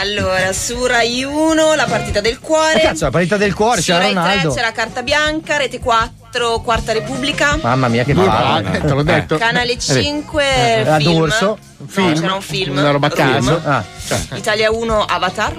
Allora, su Rai 1 la partita del cuore. Eh, cazzo, la partita del cuore, su c'era Rai 3 Ronaldo. c'era Carta Bianca, Rete 4, Quarta Repubblica. Mamma mia, che ah, palle. eh, te l'ho detto. Canale 5 La film. D'Urso. No, Film. c'era un film. Una roba a caso. Ah, Italia 1 Avatar.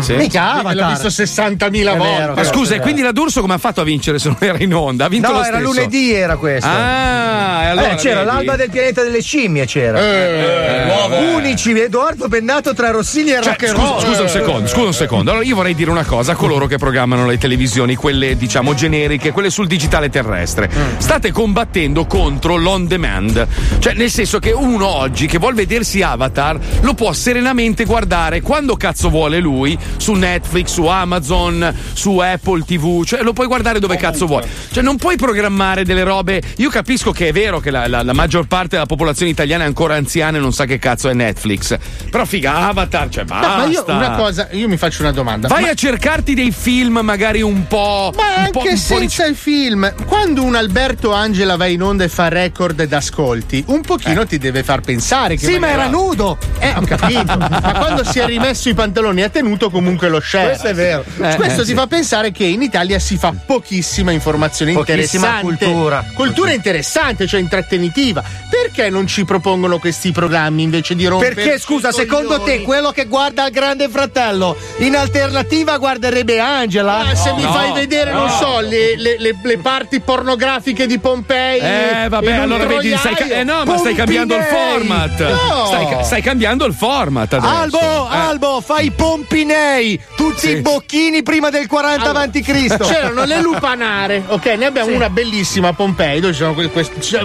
Sì. mica L'ho Avatar. visto 60.000 È volte. vero, Ma scusa, e quindi la D'Urso come ha fatto a vincere se non era in onda? Ha vinto No, lo era stesso. lunedì, era questo. Ah, e allora Eh, c'era vedi? l'alba del pianeta delle scimmie, c'era. Eh, Unici, Edoardo Bennato tra Rossini e Cioè, rock and roll. scusa un secondo, scusa un secondo. Allora io vorrei dire una cosa a coloro che programmano le televisioni, quelle diciamo generiche, quelle sul digitale terrestre. State combattendo contro l'on demand. Cioè, nel senso che uno oggi che vuol vedersi Avatar lo può serenamente guardare quando cazzo vuole lui, su Netflix, su Amazon, su Apple TV, cioè lo puoi guardare dove cazzo vuoi. Cioè, non puoi programmare delle robe. Io capisco che è vero che la, la- la maggior parte della popolazione italiana è ancora anziana e non sa che cazzo è Netflix. Però figa, Avatar, cioè No, basta. ma io una cosa, io mi faccio una domanda. Vai Ma- a cercarti dei film magari un po'. Ma un po', anche un po' di- senza il film, quando un Alberto Angela va in onda e fa record d'ascolti, un pochino ti deve far pensare che. Sì, ma era nudo. Eh, ho capito. (laughs) ma quando si è rimesso i pantaloni a tenuta ottenuto comunque lo share. Questo è vero. Eh, Questo eh, ti sì. fa pensare che in Italia si fa pochissima informazione Pochissima interessante. cultura. Cultura interessante, cioè intrattenitiva. Perché non ci propongono questi programmi invece di rompere? Perché scusa, secondo te quello che guarda il grande fratello in alternativa guarderebbe Angela? Ah, se mi fai vedere, non so, le, le- le- le parti pornografiche di Pompei. Eh, vabbè, allora vedi, stai, ca- eh no, ma stai cambiando il format. No! Stai, stai cambiando il format adesso. Albo, Eh. Albo, fai i pompinei, tutti i bocchini prima del 40 avanti Cristo. (laughs) C'erano le lupanare, ok? Ne abbiamo una bellissima a Pompei, dove ci sono que- questi. Cioè,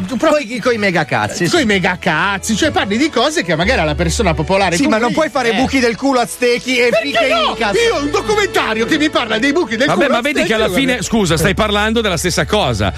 con i megacazzi. Con i megacazzi, cioè parli di cose che magari alla persona popolare. Sì, ma non lì- puoi fare eh. buchi del culo a stecchi e Perché fiche no? Io ho un documentario che mi parla dei buchi del Vabbè, culo. ma vedi che alla fine, scusa, stai parlando della stessa cosa.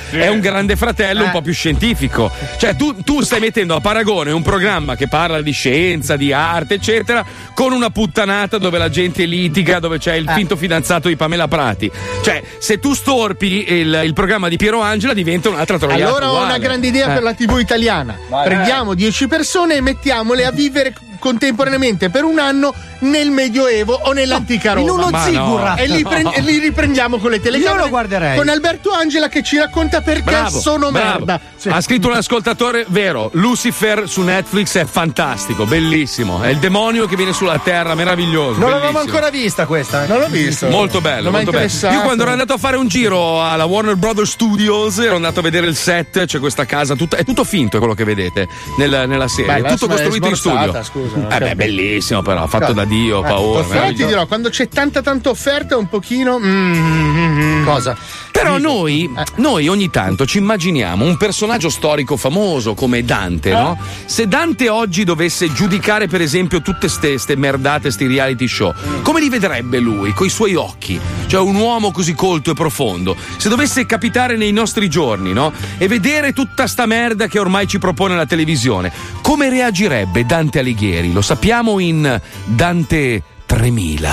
È un grande fratello un po' più scientifico. Cioè, tu, tu stai mettendo a paragone un programma che parla di scienza, di arte, eccetera, con una puttanata dove la gente litiga, dove c'è il finto fidanzato di Pamela Prati. Cioè, se tu storpi il, il programma di Piero Angela, diventa un'altra troiata. Allora ho uguale. una grande idea Eh. per la TV italiana. Vai. Prendiamo 10 persone e mettiamole a vivere contemporaneamente per un anno nel Medioevo o nell'antica Roma. in uno Ma no. E li, pre- No. li riprendiamo con le telecamere. Io lo guarderei. Con Alberto Angela che ci racconta perché Bravo, sono bravo. merda. Sì. Ha scritto un ascoltatore vero. Lucifer su Netflix è fantastico, bellissimo. È il demonio che viene sulla terra, meraviglioso. Non l'avevamo bellissimo. ancora vista questa. eh. Non l'ho visto. Molto bello, Non molto bello. Io quando ero andato a fare un giro alla Warner Brothers Studios, ero andato a vedere il set, c'è questa casa, tutta- è tutto finto quello che vedete nel- nella serie, Beh, è tutto costruito in studio. scusa, non eh beh, capisco. bellissimo però, fatto Cosa? da Dio, Eh, paura. Però ti dirò, quando c'è tanta tanta offerta è un pochino. mm, Cosa? Però noi, noi ogni tanto ci immaginiamo un personaggio storico famoso come Dante, no? Se Dante oggi dovesse giudicare, per esempio, tutte ste, ste merdate, sti reality show, come li vedrebbe lui, coi suoi occhi? Cioè un uomo così colto e profondo. Se dovesse capitare nei nostri giorni, no? E vedere tutta sta merda che ormai ci propone la televisione, come reagirebbe Dante Alighieri? Lo sappiamo in Dante 3000.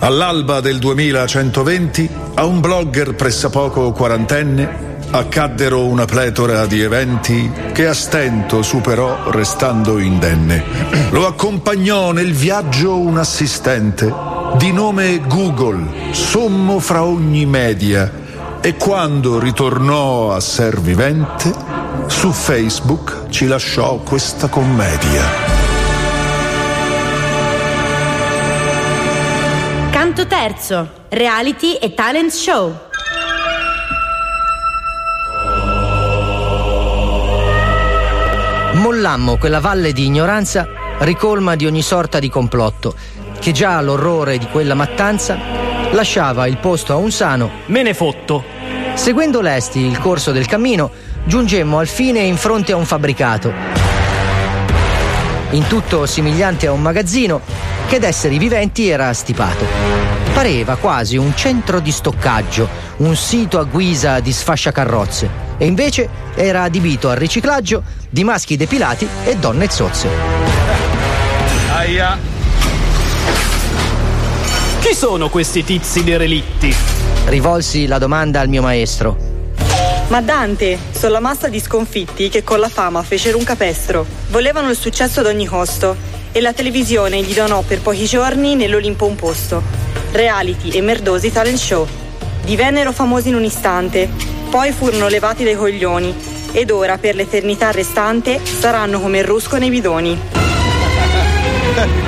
All'alba del 2120, a un blogger pressappoco quarantenne accaddero una pletora di eventi che a stento superò restando indenne. Lo accompagnò nel viaggio un assistente di nome Google, sommo fra ogni media, e quando ritornò a ser vivente, su Facebook ci lasciò questa commedia. Canto terzo, reality e talent show. Mollammo quella valle di ignoranza ricolma di ogni sorta di complotto, che già l'orrore di quella mattanza lasciava il posto a un sano. Me ne fotto. Seguendo lesti il corso del cammino, giungemmo al fine in fronte a un fabbricato. In tutto somigliante a un magazzino che d'esseri viventi era stipato. Pareva quasi un centro di stoccaggio, un sito a guisa di sfasciacarrozze, e invece era adibito al riciclaggio di maschi depilati e donne zozze. Aia. Chi sono questi tizi derelitti? Rivolsi la domanda al mio maestro. Ma Dante, sono la massa di sconfitti che con la fama fecero un capestro. Volevano il successo ad ogni costo e la televisione gli donò per pochi giorni nell'Olimpo un posto. Reality e merdosi talent show. Divennero famosi in un istante, poi furono levati dai coglioni ed ora per l'eternità restante saranno come il rusco nei bidoni. (laughs)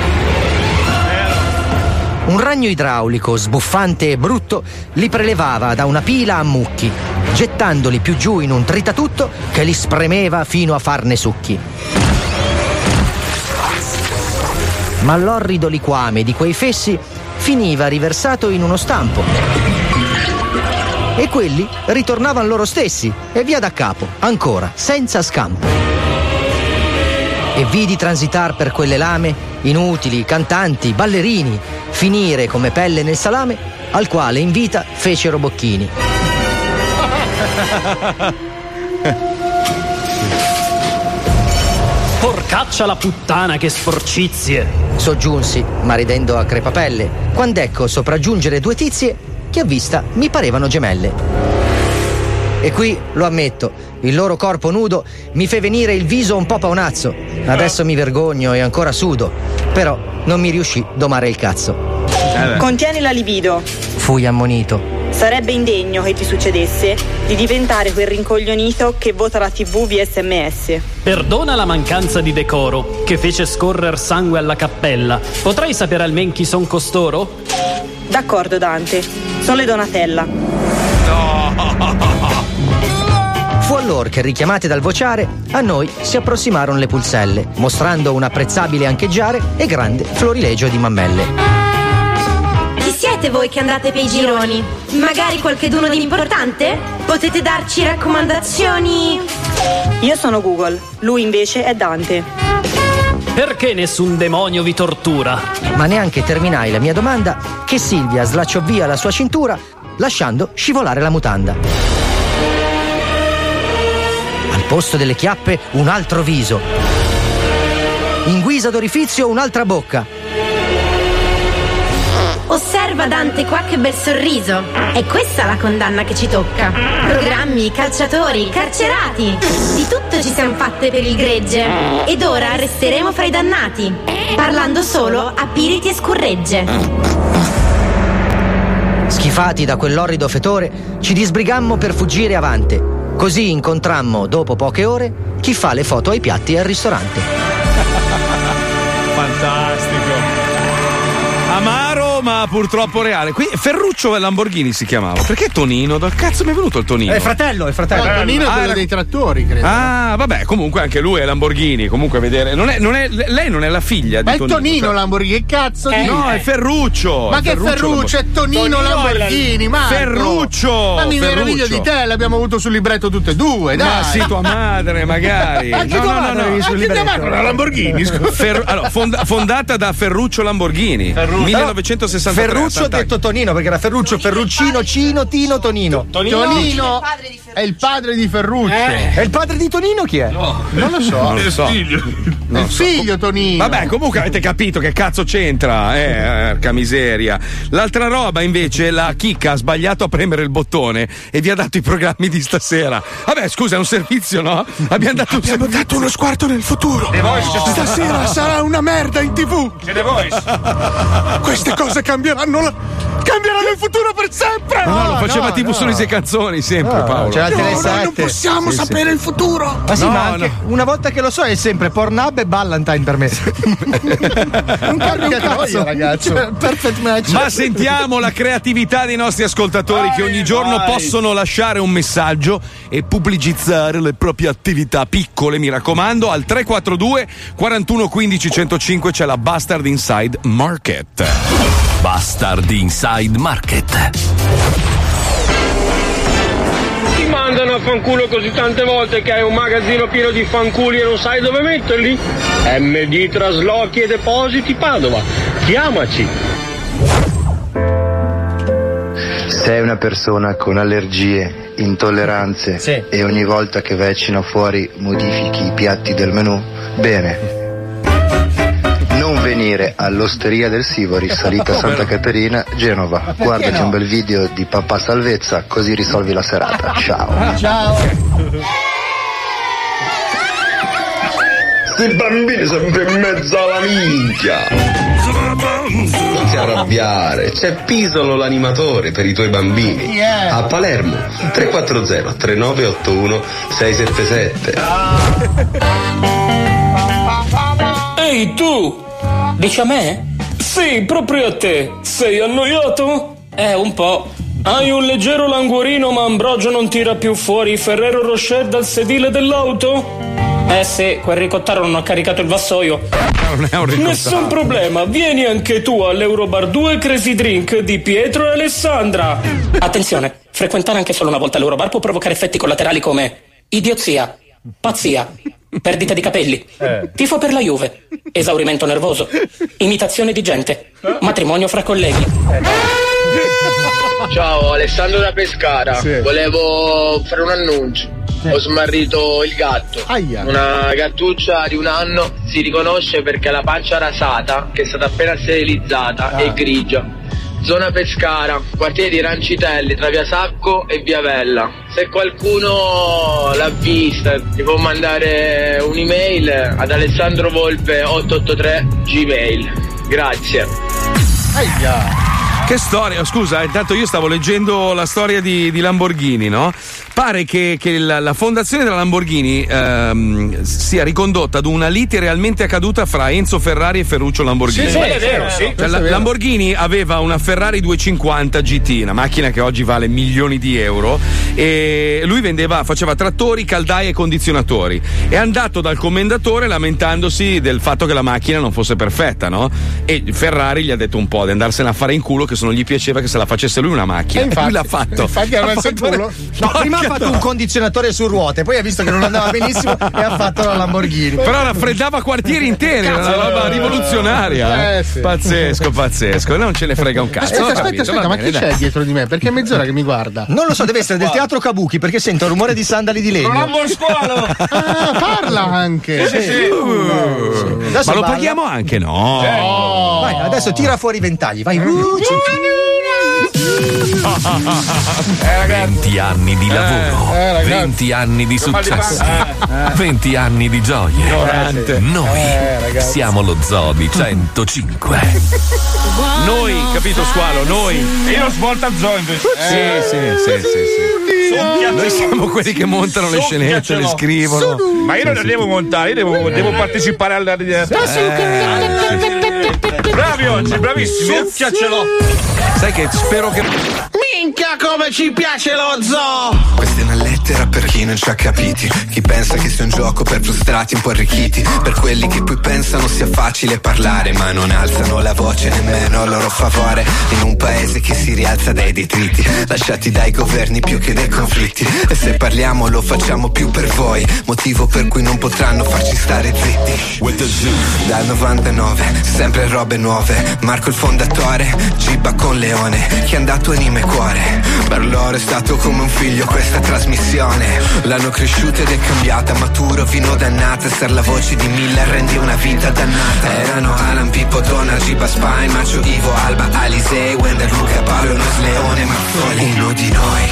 Un ragno idraulico, sbuffante e brutto, li prelevava da una pila a mucchi, gettandoli più giù in un tritatutto che li spremeva fino a farne succhi. Ma l'orrido liquame di quei fessi finiva riversato in uno stampo. E quelli ritornavano loro stessi e via da capo, ancora, senza scampo. E vidi transitar per quelle lame inutili, cantanti, ballerini, finire come pelle nel salame al quale in vita fecero bocchini. Porcaccia la puttana, che sporcizie! Soggiunsi, ma ridendo a crepapelle, quando ecco sopraggiungere due tizie che a vista mi parevano gemelle. E qui, lo ammetto, il loro corpo nudo mi fe venire il viso un po' paonazzo. Adesso mi vergogno e ancora sudo. Però non mi riuscì domare il cazzo. Contieni la libido. Fui ammonito. Sarebbe indegno che ti succedesse di diventare quel rincoglionito che vota la TV via sms. Perdona la mancanza di decoro che fece scorrer sangue alla cappella. Potrai sapere almen chi son costoro? D'accordo, Dante. Sono le Donatella. Fu allora che, richiamate dal vociare, a noi si approssimarono le pulselle, mostrando un apprezzabile ancheggiare e grande florilegio di mammelle. Chi siete voi che andate per i gironi? Magari qualcheduno di importante? Potete darci raccomandazioni? Io sono Google, lui invece è Dante. Perché nessun demonio vi tortura? Ma neanche terminai la mia domanda che Silvia slacciò via la sua cintura, lasciando scivolare la mutanda. Posto delle chiappe, un altro viso. In guisa d'orifizio, un'altra bocca. Osserva Dante qua che bel sorriso. È questa la condanna che ci tocca. Programmi, calciatori, carcerati. Di tutto ci siamo fatte per il gregge. Ed ora resteremo fra i dannati. Parlando solo a piriti e scurregge. Schifati da quell'orrido fetore, ci disbrigammo per fuggire avante. Così incontrammo, dopo poche ore, chi fa le foto ai piatti al ristorante. Ma purtroppo reale. Qui Ferruccio Lamborghini si chiamava. Perché Tonino? Dal cazzo mi è venuto il Tonino? È fratello, è fratello. No, Tonino è Ah, quello era- dei trattori, credo. Ah, vabbè, comunque anche lui è Lamborghini. Comunque vedere. Non è, non è- lei non è la figlia Ma di è Tonino. Tonino cioè- Lamborghini, che cazzo di. No, è Ferruccio. Ma è che Ferruccio, è Tonino, Tonino Lamborghini, ma. Ferruccio! Ma mi meraviglio Ferruccio. di te, l'abbiamo avuto sul libretto tutte e due, dai. Ma sì, tua madre, magari. (laughs) Anche No, tua no, no, madre no. sul Anche tua madre era Lamborghini, scusa. (laughs) Fer- allora, fonda- fondata da Ferruccio Lamborghini. 1963. Ferruccio a Sant'Agata. detto Tonino, perché era Ferruccio, Ferruccino, Cino, Tino, Tonino. Tonino è il padre di Ferruccio. Eh, E il padre di Tonino chi è? Non lo so. Non lo so. È il figlio Tonino. Vabbè, comunque avete capito che cazzo c'entra, eh, porca miseria. L'altra roba invece, la chicca ha sbagliato a premere il bottone e vi ha dato i programmi di stasera. Vabbè, scusa, è un servizio, no? Abbiamo dato, Abbiamo dato uno sguardo nel futuro. Stasera sarà una merda in tv. Queste cose cambieranno, la- cambieranno il futuro per sempre. No, lo faceva no, TV no. solo i canzoni, sempre No, Paolo. c'era il No, Tele7. noi non possiamo Sì, sì. sapere il futuro. Ma sì, No, ma anche una volta che lo so è sempre Pornhub e Ballantine per me. non (laughs) cambia un cazzo, ragazzo. Cioè, perfect match. Ma sentiamo la creatività dei nostri ascoltatori che ogni giorno vai. possono lasciare un messaggio e pubblicizzare le proprie attività piccole, mi raccomando, al 342 41 15 105 c'è la Bastard Inside Market. Bastard Inside Market. Ti mandano a fanculo così tante volte che hai un magazzino pieno di fanculi e non sai dove metterli? MD Traslochi e Depositi Padova. Chiamaci. Sei una persona con allergie, intolleranze e ogni volta che cena fuori modifichi i piatti del menù? Bene. Non venire all'osteria del Sivori, salita (laughs) Santa Caterina, Genova. Guardati no? un bel video di papà Salvezza, così risolvi la serata. (laughs) Ciao. Ciao. Questi bambini sempre in mezzo alla minchia. Non ti arrabbiare, c'è Pisolo l'animatore per i tuoi bambini. Yeah. A Palermo 340 3981 677. Ehi tu! Dici a me? Sì, proprio a te. Sei annoiato? Eh, un po'. Hai un leggero languorino ma Ambrogio non tira più fuori Ferrero Rocher dal sedile dell'auto? Eh sì, quel ricottaro non ha caricato il vassoio. Non è un ricottato. Nessun problema, vieni anche tu all'Eurobar 2 Crazy Drink di Pietro e Alessandra. Attenzione, frequentare anche solo una volta l'Eurobar può provocare effetti collaterali come idiozia, pazzia, perdita di capelli, tifo per la Juve, esaurimento nervoso, imitazione di gente, matrimonio fra colleghi. Ciao, Alessandro da Pescara. Sì. Volevo fare un annuncio. Ho smarrito il gatto. Aia. Una gattuccia di un anno si riconosce perché ha la pancia rasata, che è stata appena sterilizzata, Ah. è grigia. Zona Pescara, quartiere di Rancitelli, tra via Sacco e via Vella. Se qualcuno l'ha vista, mi può mandare un'email ad Alessandro Volpe 883 Gmail. Grazie. Che storia, scusa, intanto io stavo leggendo la storia di, di Lamborghini, no? Pare che, che la, la fondazione della Lamborghini ehm, sia ricondotta ad una lite realmente accaduta fra Enzo Ferrari e Ferruccio Lamborghini. Sì, sì, è vero, sì. Cioè, la- è vero. Lamborghini aveva una Ferrari 250 GT, una macchina che oggi vale milioni di euro, e lui vendeva, faceva trattori, caldaie e condizionatori. È andato dal commendatore lamentandosi del fatto che la macchina non fosse perfetta, no? E Ferrari gli ha detto un po' di andarsene a fare in culo che se non gli piaceva che se la facesse lui una macchina. E infatti- lui l'ha fatto. infatti (laughs) ha messo il culo. No, prima ha fatto un condizionatore su ruote, poi ha visto che non andava benissimo e ha fatto la Lamborghini. Però raffreddava quartieri interi, era una Cazzo. roba rivoluzionaria. eh. Eh, sì. Pazzesco, pazzesco. Non ce ne frega un cazzo. Aspetta, aspetta, aspetta, ma bene, chi dai. c'è dietro di me? Perché è mezz'ora che mi guarda. Non lo so, deve essere del teatro Kabuki perché sento il rumore di sandali di legno. (laughs) Ah, parla anche. Sì, sì. Uh, Adesso ma lo balla. paghiamo anche? No. Vai, adesso tira fuori i ventagli, vai. Uh, (laughs) 20 anni di lavoro, eh, ragazzi. 20 anni di successi, pancia. Eh. 20 anni di gioie. Ignorante. Noi Eh, siamo lo Zoo di 105. (laughs) Noi, capito Squalo, noi. E io svolta zoo invece. Sì, sì, sì, sì, sì. Noi siamo quelli che montano le scenette, le scrivono. Ma io non le devo montare, io devo, devo partecipare alla Bravi oggi, bravissimi. eh. Succhiacelo. Sai che spero che. Minchia come ci piace lo zoo! Questa è una per chi non ci ha capiti. Chi pensa che sia un gioco per frustrati un po' arricchiti. Per quelli che poi pensano sia facile parlare Ma non alzano la voce nemmeno a loro favore. In un paese che si rialza dai detriti Lasciati dai governi più che dai conflitti. E se parliamo lo facciamo più per voi. Motivo per cui non potranno farci stare zitti. Dal 99, sempre robe nuove. Marco il fondatore, Giba con Leone Chi è andato anima e cuore. Per loro è stato come un figlio questa trasmissione L'hanno cresciuta ed è cambiata Maturo, vino dannata Ser la voce di mille rendi una vita dannata. Erano Alan, Pippo, Donald, Giba, Spine Maggio, Ivo, Alba, Alisei Wender, Luca, Paolo, Nos, Leone, Mazzoli. Uno di noi.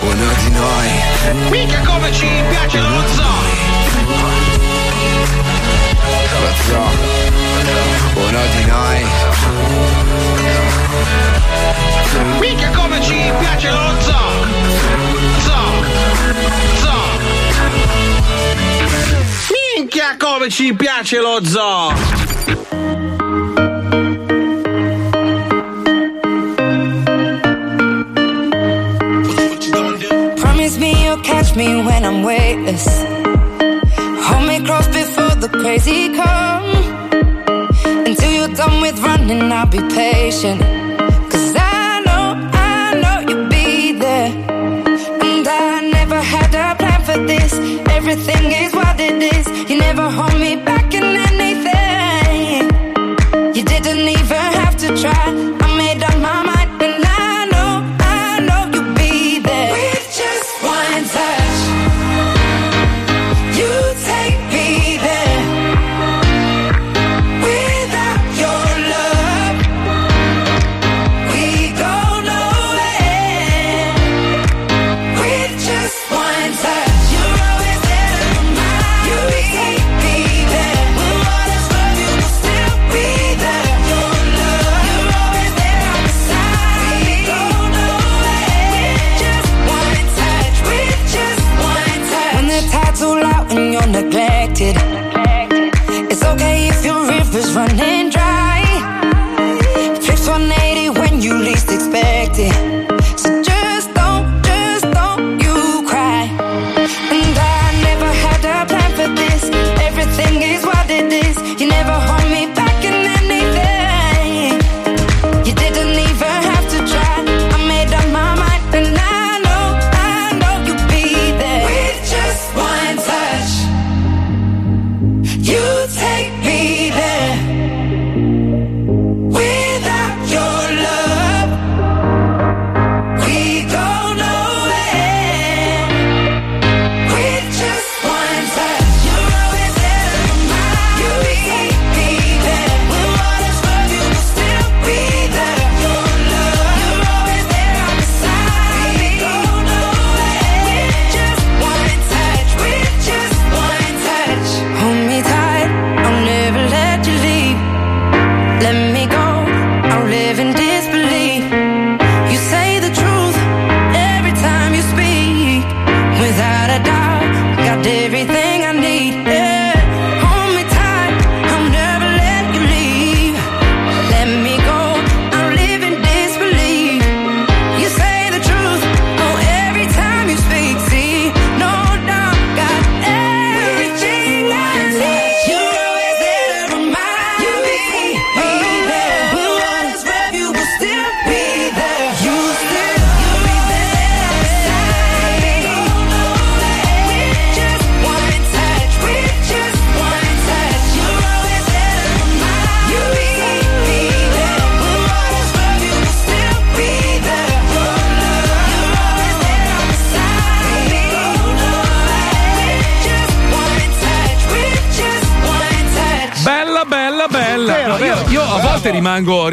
Uno di noi. Mica come ci piace lo zoo Lo zoo Uno di noi Mica come ci piace lo zoo Zoo Zoo Minchia come ci piace lo zoo Promise me you'll catch me when I'm weightless. Hold me close before the crazy come. Done with running, I'll be patient. Cause I know, I know you'll be there. And I never had a plan for this. Everything te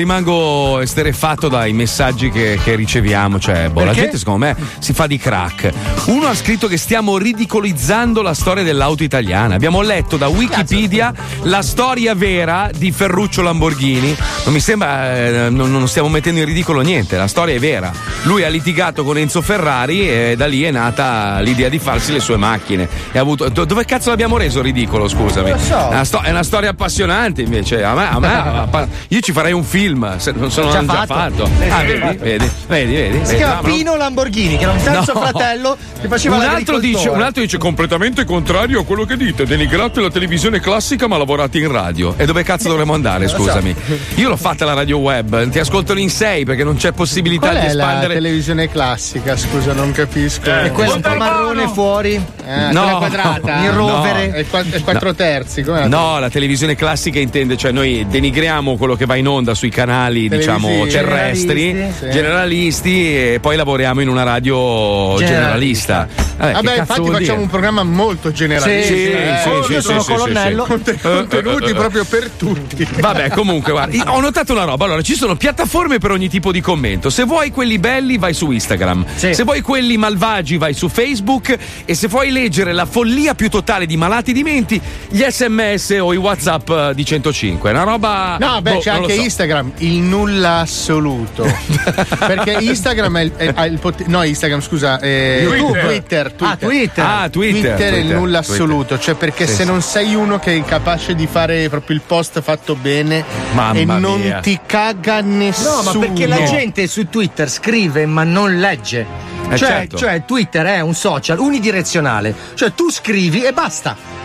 rimango, esterefatto dai messaggi che, che riceviamo. Cioè, boh, la gente secondo me si fa di crack. Uno ha scritto che stiamo ridicolizzando la storia dell'auto italiana. Abbiamo letto da Wikipedia la storia vera di Ferruccio Lamborghini. Non mi sembra, eh, non, non stiamo mettendo in ridicolo niente, la storia è vera. Lui ha litigato con Enzo Ferrari e da lì è nata l'idea di farsi le sue macchine. E ha avuto, do- dove cazzo l'abbiamo reso ridicolo, scusami? Non lo so. È una, sto- è una storia appassionante invece. A me, a me- (laughs) io ci farei un film, se non sono Già già fatto. fatto. Eh, Ah, vedi, fatto. vedi, vedi, vedi. Si chiama Pino Lamborghini, che era un terzo No. fratello che faceva un altro, dice, un altro dice completamente contrario a quello che dite. Denigrate la televisione classica, ma lavorate in radio. E dove cazzo dovremmo andare? (laughs) Scusami. Io l'ho fatta la radio web, ti ascoltano in sei perché non c'è possibilità Qual di è la espandere. Televisione classica? Scusa, non capisco. E quella un po' marrone fuori. Eh, No. quadrata. In rovere. No. E, qua- e quattro terzi. com'è No, la televisione classica intende, cioè noi denigriamo quello che va in onda sui canali, diciamo, terrestri, Generalisti, sì. generalisti, e poi lavoriamo in una radio generalista. Vabbè, che Vabbè, infatti facciamo dire? un programma molto generalista. Sì, eh. sì, Oh, sì, io sì, sono sì, colonnello. sì, (laughs) te- Contenuti proprio per tutti. Vabbè, comunque, guarda, ho notato una roba. Allora, ci sono piattaforme per ogni tipo di commento. Se vuoi quelli belli, vai su Instagram. Se vuoi quelli malvagi, vai su Facebook. E se vuoi leggere la follia più totale di malati di menti, gli sms o i WhatsApp eh, di 105. È una roba. No, beh, boh, c'è anche so. Instagram, il nulla assoluto. (laughs) Perché Instagram è il, è- ha il potere. No, Instagram, scusa. eh, Twitter. Twitter. Twitter. Ah, Twitter. Ah, Twitter, Twitter è il nulla Twitter. assoluto. Cioè, perché Sì, se sì. non sei uno che è capace di fare proprio il post fatto bene Mamma e non mia. ti caga nessuno. No, ma perché la gente su Twitter scrive ma non legge. Eh, cioè, certo. cioè, Twitter è un social unidirezionale. Cioè, tu scrivi e basta.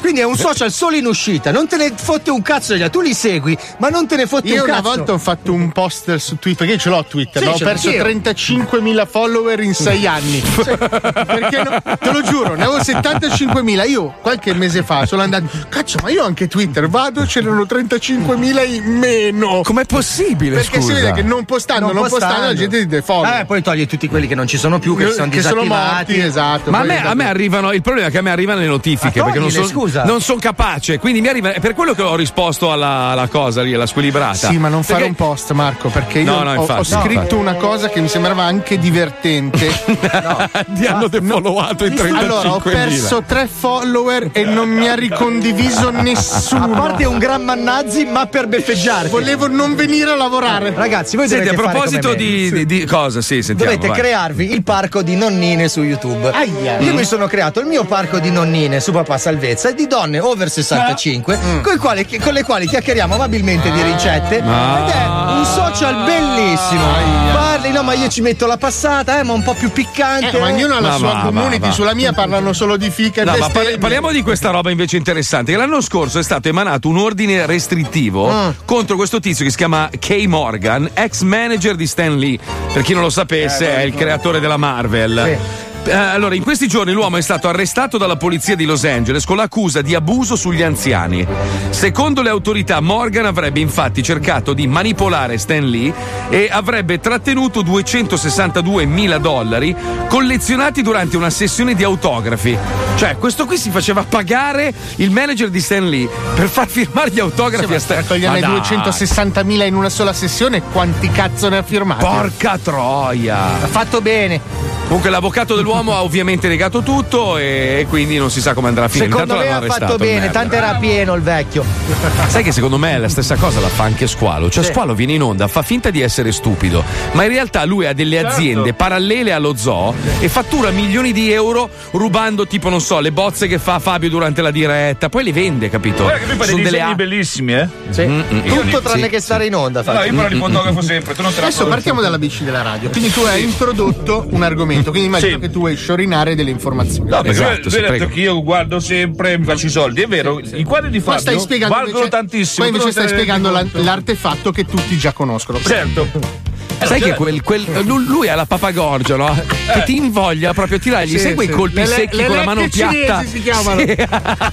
Quindi è un social solo in uscita, non te ne fotte un cazzo degli altri. Tu li segui, ma non te ne fotte Io un una cazzo. volta ho fatto un post su Twitter, perché io ce l'ho Twitter, Sì, ho perso anch'io. 35.000 follower in 6 anni. (laughs) perché no- te lo giuro, ne avevo 75.000. Io qualche mese fa sono andato, cazzo, ma io ho anche Twitter, vado, c'erano 35.000 in meno. Com'è possibile? Perché si scusa? vede che non postando, non, postando, la gente ti defollow. Eh, poi toglie tutti quelli che non ci sono più, che, Che- sono che sono disattivati. morti, esatto. Ma a me, a me arrivano, il problema è che a me arrivano le notifiche perché non sono son capace, quindi mi arriva. È per quello che ho risposto alla, alla cosa lì, alla squilibrata. Sì, ma non fare Perché- un post, Marco, perché io No, no, ho- ho, infatti, scritto infatti. una cosa che mi sembrava anche divertente. (laughs) Ti hanno defollowato in 35.000. Allora, ho perso tre follower e non mi ha ricondiviso (laughs) nessuno. A parte un gran mannazzi, ma per beffeggiarti. Volevo non venire a lavorare. Ragazzi, voi Senti, a fare proposito di, di- di cosa? Sì, sentiamo. Dovete vai. crearvi il parco di nonnine su YouTube. Aia. Io mi sono creato il mio parco di nonnine su Papà Salvezza di donne over 65 coi quali- con le quali chiacchieriamo amabilmente di ricette. Ah. Ed è un social bellissimo. Parli, no, ma io ci metto la passata, eh, ma un po' più piccante. Eh, ma ognuno ha la Ma sua va, community, va, va. sulla mia parlano solo di fica e No, ma parli- parliamo di questa roba invece interessante. Che l'anno scorso è stato emanato un ordine restrittivo Ah. contro questo tizio che si chiama Kay Morgan, ex manager di Stan Lee. Per chi non lo sapesse, è il creatore della Marvel. Eh, allora, in questi giorni l'uomo è stato arrestato dalla polizia di Los Angeles con l'accusa di abuso sugli anziani. Secondo le autorità, Morgan avrebbe infatti cercato di manipolare Stan Lee e avrebbe trattenuto 262 mila dollari collezionati durante una sessione di autografi. Cioè, questo qui si faceva pagare il manager di Stan Lee per far firmare gli autografi a Stan Toglierne Ma dai. 260.000 in una sola sessione, quanti cazzo ne ha firmati? Porca troia! Ha fatto bene. Comunque l'avvocato dell'uomo ha ovviamente negato tutto e quindi non si sa come andrà a finire. Secondo Intanto me ha fatto bene, tanto era pieno il vecchio. (laughs) Sai che secondo me la stessa cosa la fa anche Squalo. Cioè, Sì. Squalo viene in onda, fa finta di essere stupido, ma in realtà lui ha delle Certo. aziende parallele allo zoo e fattura milioni di euro rubando, tipo, non so, le bozze che fa Fabio durante la diretta, poi le vende, capito? Guarda che lui fa dei delle bellissimi, eh? Sì. Mm, mm, Tutto li- tranne sì. che stare in onda. No, io parlo di fotografo sempre, tu non te la Adesso partiamo dalla bici della radio. Quindi tu hai introdotto un argomento, quindi immagino Sì. che tu vuoi sciorinare delle informazioni. No, perché Esatto, sì, ha detto che io guardo sempre, mi faccio i soldi. È vero, i quadri di Fabio stai spiegando valgono invece, tantissimo. Qua invece stai spiegando l'artefatto che tutti già conoscono. Certo. Sai che quel, quel- lui, lui ha la papagorgia, no? Che ti invoglia proprio a tirargli, Sì, sai quei sì. colpi Le- secchi le con la mano piatta? si chiamano. Sì,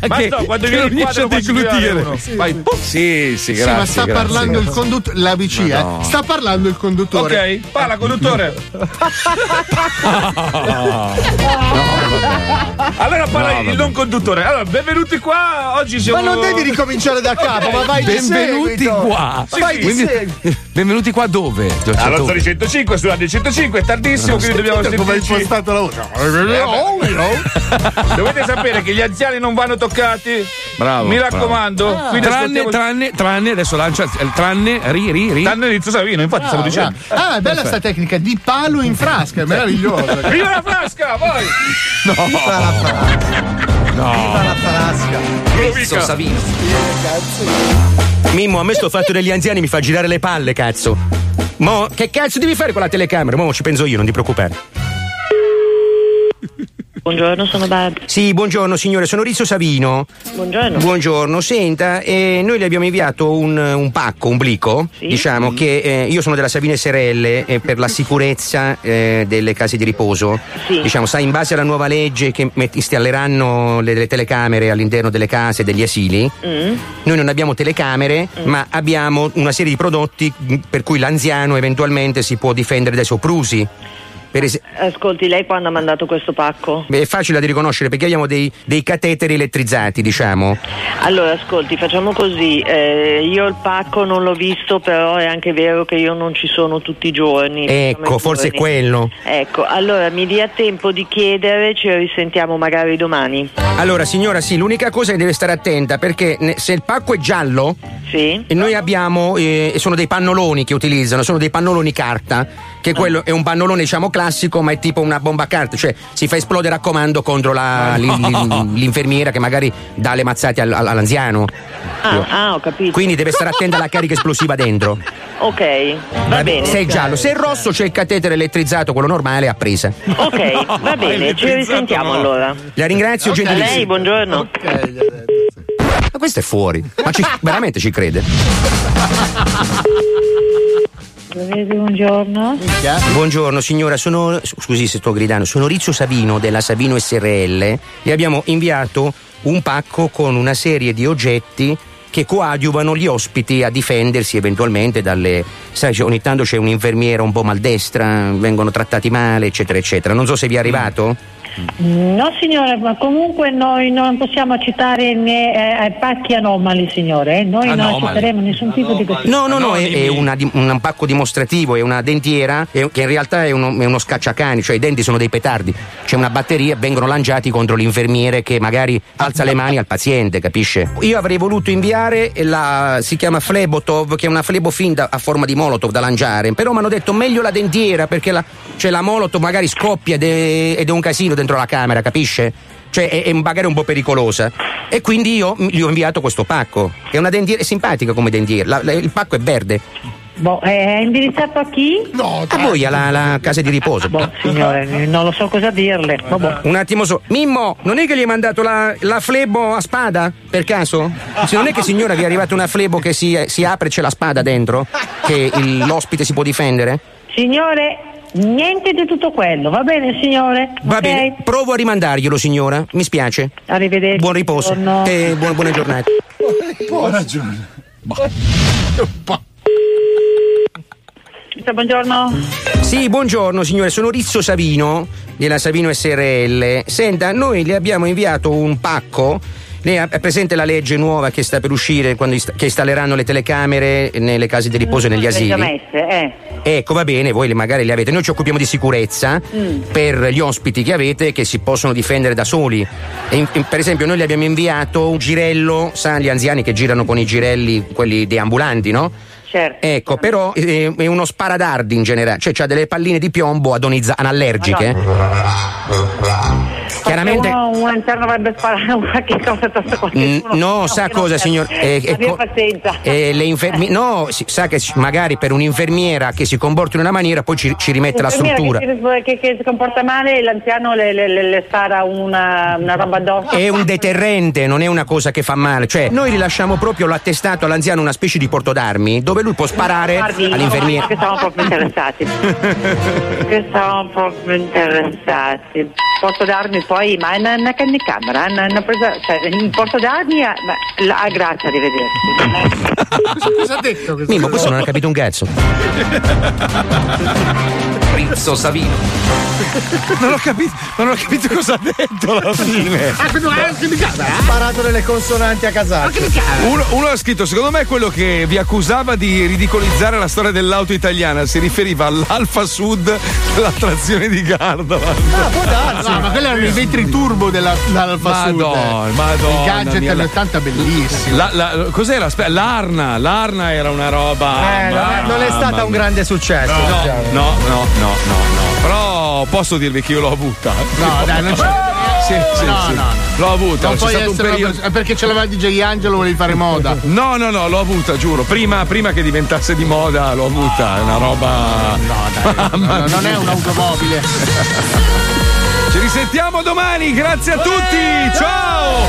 Ma che- no, quando che viene non il quadro deglutire. uno. Vai, pum. Sì, sì, Sì, grazie. ma sta grazie, parlando il grazie. conduttore. La BC, eh? Madonna. Sta parlando il conduttore. Ok, parla conduttore. (laughs) allora parla No, il non conduttore. Allora, benvenuti qua. Oggi siamo. Ma non devi ricominciare da capo, ma vai di Benvenuti qua. Sì, vai di seguito. benvenuti qua dove? Cioè, Zoni 105, su Radio 105, è tardissimo, quindi dobbiamo Sentite come hai sentirci. impostato la voce. Dovete sapere che gli anziani non vanno toccati. Bravo. Mi bravo. raccomando. Quindi tranne, ascoltiamo- tranne, tranne, adesso lancia il tranne, ri, ri, ri. Tranne Rizzo Savino, infatti stavo Ah, dicendo. bravo. Ah, è bella sta tecnica di palo in frasca, è meravigliosa. Viva la frasca, vai! No. Viva la frasca. No. Viva la frasca. Rizzo Savino. Mimmo, a me sto fatto degli anziani mi fa girare le palle, cazzo. Mo, che cazzo devi fare con la telecamera? Mo ci penso io, non ti preoccupare. Buongiorno, sono Barbara. Sì, buongiorno signore, sono Rizzo Savino. Buongiorno. Buongiorno, senta, eh, noi le abbiamo inviato un, un pacco, un blico, diciamo che eh, io sono della Savino SRL e per la sicurezza eh, delle case di riposo. Diciamo, sa, in base alla nuova legge che met- installeranno le, le telecamere all'interno delle case, degli asili, Mm. noi non abbiamo telecamere, ma abbiamo una serie di prodotti mh, per cui l'anziano eventualmente si può difendere dai soprusi. Es- Ascolti, lei quando ha mandato questo pacco? Beh, è facile da riconoscere perché abbiamo dei, dei cateteri elettrizzati, diciamo. Allora, ascolti, facciamo così. eh, io il pacco non l'ho visto, però è anche vero che io non ci sono tutti i giorni. Ecco, forse è giorni. quello. Ecco, allora mi dia tempo di chiedere, ci risentiamo magari domani. Allora, signora, sì, l'unica cosa è che deve stare attenta perché ne- se il pacco è giallo, e noi abbiamo, eh, sono dei pannoloni che utilizzano, sono dei pannoloni carta, che quello è un pannolone, diciamo, classico, ma è tipo una bomba a carta, cioè si fa esplodere a comando contro la- Ah, no. l'in- l'in- l'infermiera che magari dà le mazzate al- al- all'anziano. Ah, ah, ho capito. Quindi deve stare attenta alla carica esplosiva dentro. Ok, va bene. Se è giallo, se è rosso c'è il catetere elettrizzato, quello normale, a presa. Ok, va (laughs) bene, ci risentiamo allora. La ringrazio, A gentilissima. lei, buongiorno. Ma questo è fuori. Ma ci- veramente ci crede? (laughs) Buongiorno. Buongiorno signora, sono. Scusi se sto gridando, sono Rizzo Savino della Savino SRL. Le abbiamo inviato un pacco con una serie di oggetti che coadiuvano gli ospiti a difendersi eventualmente dalle. Sai, ogni tanto c'è un'infermiera un po' maldestra, vengono trattati male, eccetera, eccetera. Non so se vi è arrivato. No signore, ma comunque noi non possiamo accettare né, eh, pacchi anomali signore, eh. noi non Anomali. accetteremo nessun tipo di questo. No, no, no, è, è una un pacco dimostrativo, è una dentiera è- che in realtà è uno, è uno scacciacani, cioè i denti sono dei petardi. C'è una batteria e vengono lanciati contro l'infermiere che magari alza le mani al paziente, capisce? Io avrei voluto inviare la. si chiama Flebotov, che è una flebofinda a forma di molotov da lanciare, però mi hanno detto meglio la dentiera perché la, cioè la molotov magari scoppia ed è, ed è un casino dentro la camera, capisce? Cioè è, è magari un po' pericolosa. E quindi io gli ho inviato questo pacco, è una dentiera, è simpatica come dentiera, la- la- il pacco è verde. Boh, è indirizzato a chi? No, A voi, alla, alla casa di riposo. Boh, signore, non lo so cosa dirle. Vabbè. Un attimo so. Mimmo, non è che gli hai mandato la, la flebo a spada? Per caso? Se non è che signora vi è arrivata una flebo che si, si apre e c'è la spada dentro? Che il- l'ospite si può difendere? Signore, niente di tutto quello, va bene signore? Va Ok? bene, provo a rimandarglielo, signora. Mi spiace. Arrivederci. Buon riposo. buongiorno. E buona, buona giornata. Ho ragione. Buongiorno. Sì, buongiorno signore, sono Rizzo Savino della Savino SRL. Senta, noi le abbiamo inviato un pacco. Lei ha è presente la legge nuova che sta per uscire quando ist- che installeranno le telecamere nelle case di riposo e negli Le asili? messe, eh. Ecco, va bene, voi le- magari le avete. Noi ci occupiamo di sicurezza Mm. per gli ospiti che avete che si possono difendere da soli. In- in- per esempio, noi le abbiamo inviato un girello, sa, gli anziani che girano con i girelli, quelli deambulanti, no? Certo. Ecco, però eh, è uno sparadardi in generale, cioè ha delle palline di piombo adonizza- anallergiche. chiaramente. Uno, un anziano dovrebbe sparare (laughs) qualche cosa addosso Mm, qualcuno. No, sa che non cosa, signor? eh, eh, co- pazienza. eh, le infermi- no, si- sa che magari per un'infermiera che si comporta in una maniera poi ci, ci rimette la struttura. Che, si- che- che si comporta male, l'anziano le, le, le, le spara una, una roba addosso. È un deterrente, non è una cosa che fa male. Cioè, noi rilasciamo proprio l'attestato all'anziano, una specie di porto d'armi, dove lui può sparare Guardi, all'infermiera. Che siamo proprio interessati. (laughs) che siamo proprio interessati. Posso darmi poi, ma è una, una camera, una, una presa, cioè, porto d'armi, ah, ma- la- ah, grazie, arrivederci. Cosa ha detto? Mimo, questo non ha capito un cazzo. (laughs) Rizzo Savino. Non ho capito, non ho capito cosa ha detto alla fine. Ah, Ha sparato delle consonanti a casaccio. Uno, uno ha scritto, secondo me quello che vi accusava di ridicolizzare la storia dell'auto italiana si riferiva all'Alfa Sud dell'attrazione di Gardova. Ah, può darsi. No, ma quelli erano i vetri turbo della, dell'Alfa Sud. Madonna, madonna. I gadget mia, anni la- 80 bellissimi. La, la- cos'era? Aspetta, l'Arna, l'Arna era una roba. Eh, non è- non è stata un grande successo. No, diciamo. no, no, no, no, no. Però posso dirvi che io l'ho avuta. No, (laughs) dai, non c'è. Sì, sì, no, sì. no, no. L'ho avuta. Non c'è stato un periodo. è perché ce l'aveva DJ Angelo, volevi fare moda. (laughs) No, no, no, l'ho avuta, giuro. Prima, prima che diventasse di moda, l'ho avuta. È una roba. No, dai, no, non è un'automobile. (laughs) Ci risentiamo domani, grazie a tutti! Ciao!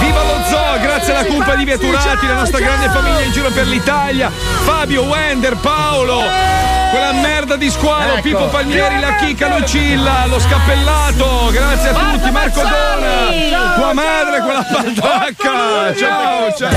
Viva lo zoo, grazie alla cumpa di Vieturati, la nostra grande famiglia in giro per l'Italia. Fabio, Wender, Paolo, quella merda di squalo, Ecco. Pippo Palmieri, la chicca Lucilla, lo scappellato, grazie a tutti, Marco Dona, tua madre, quella patacca. Ciao, ciao.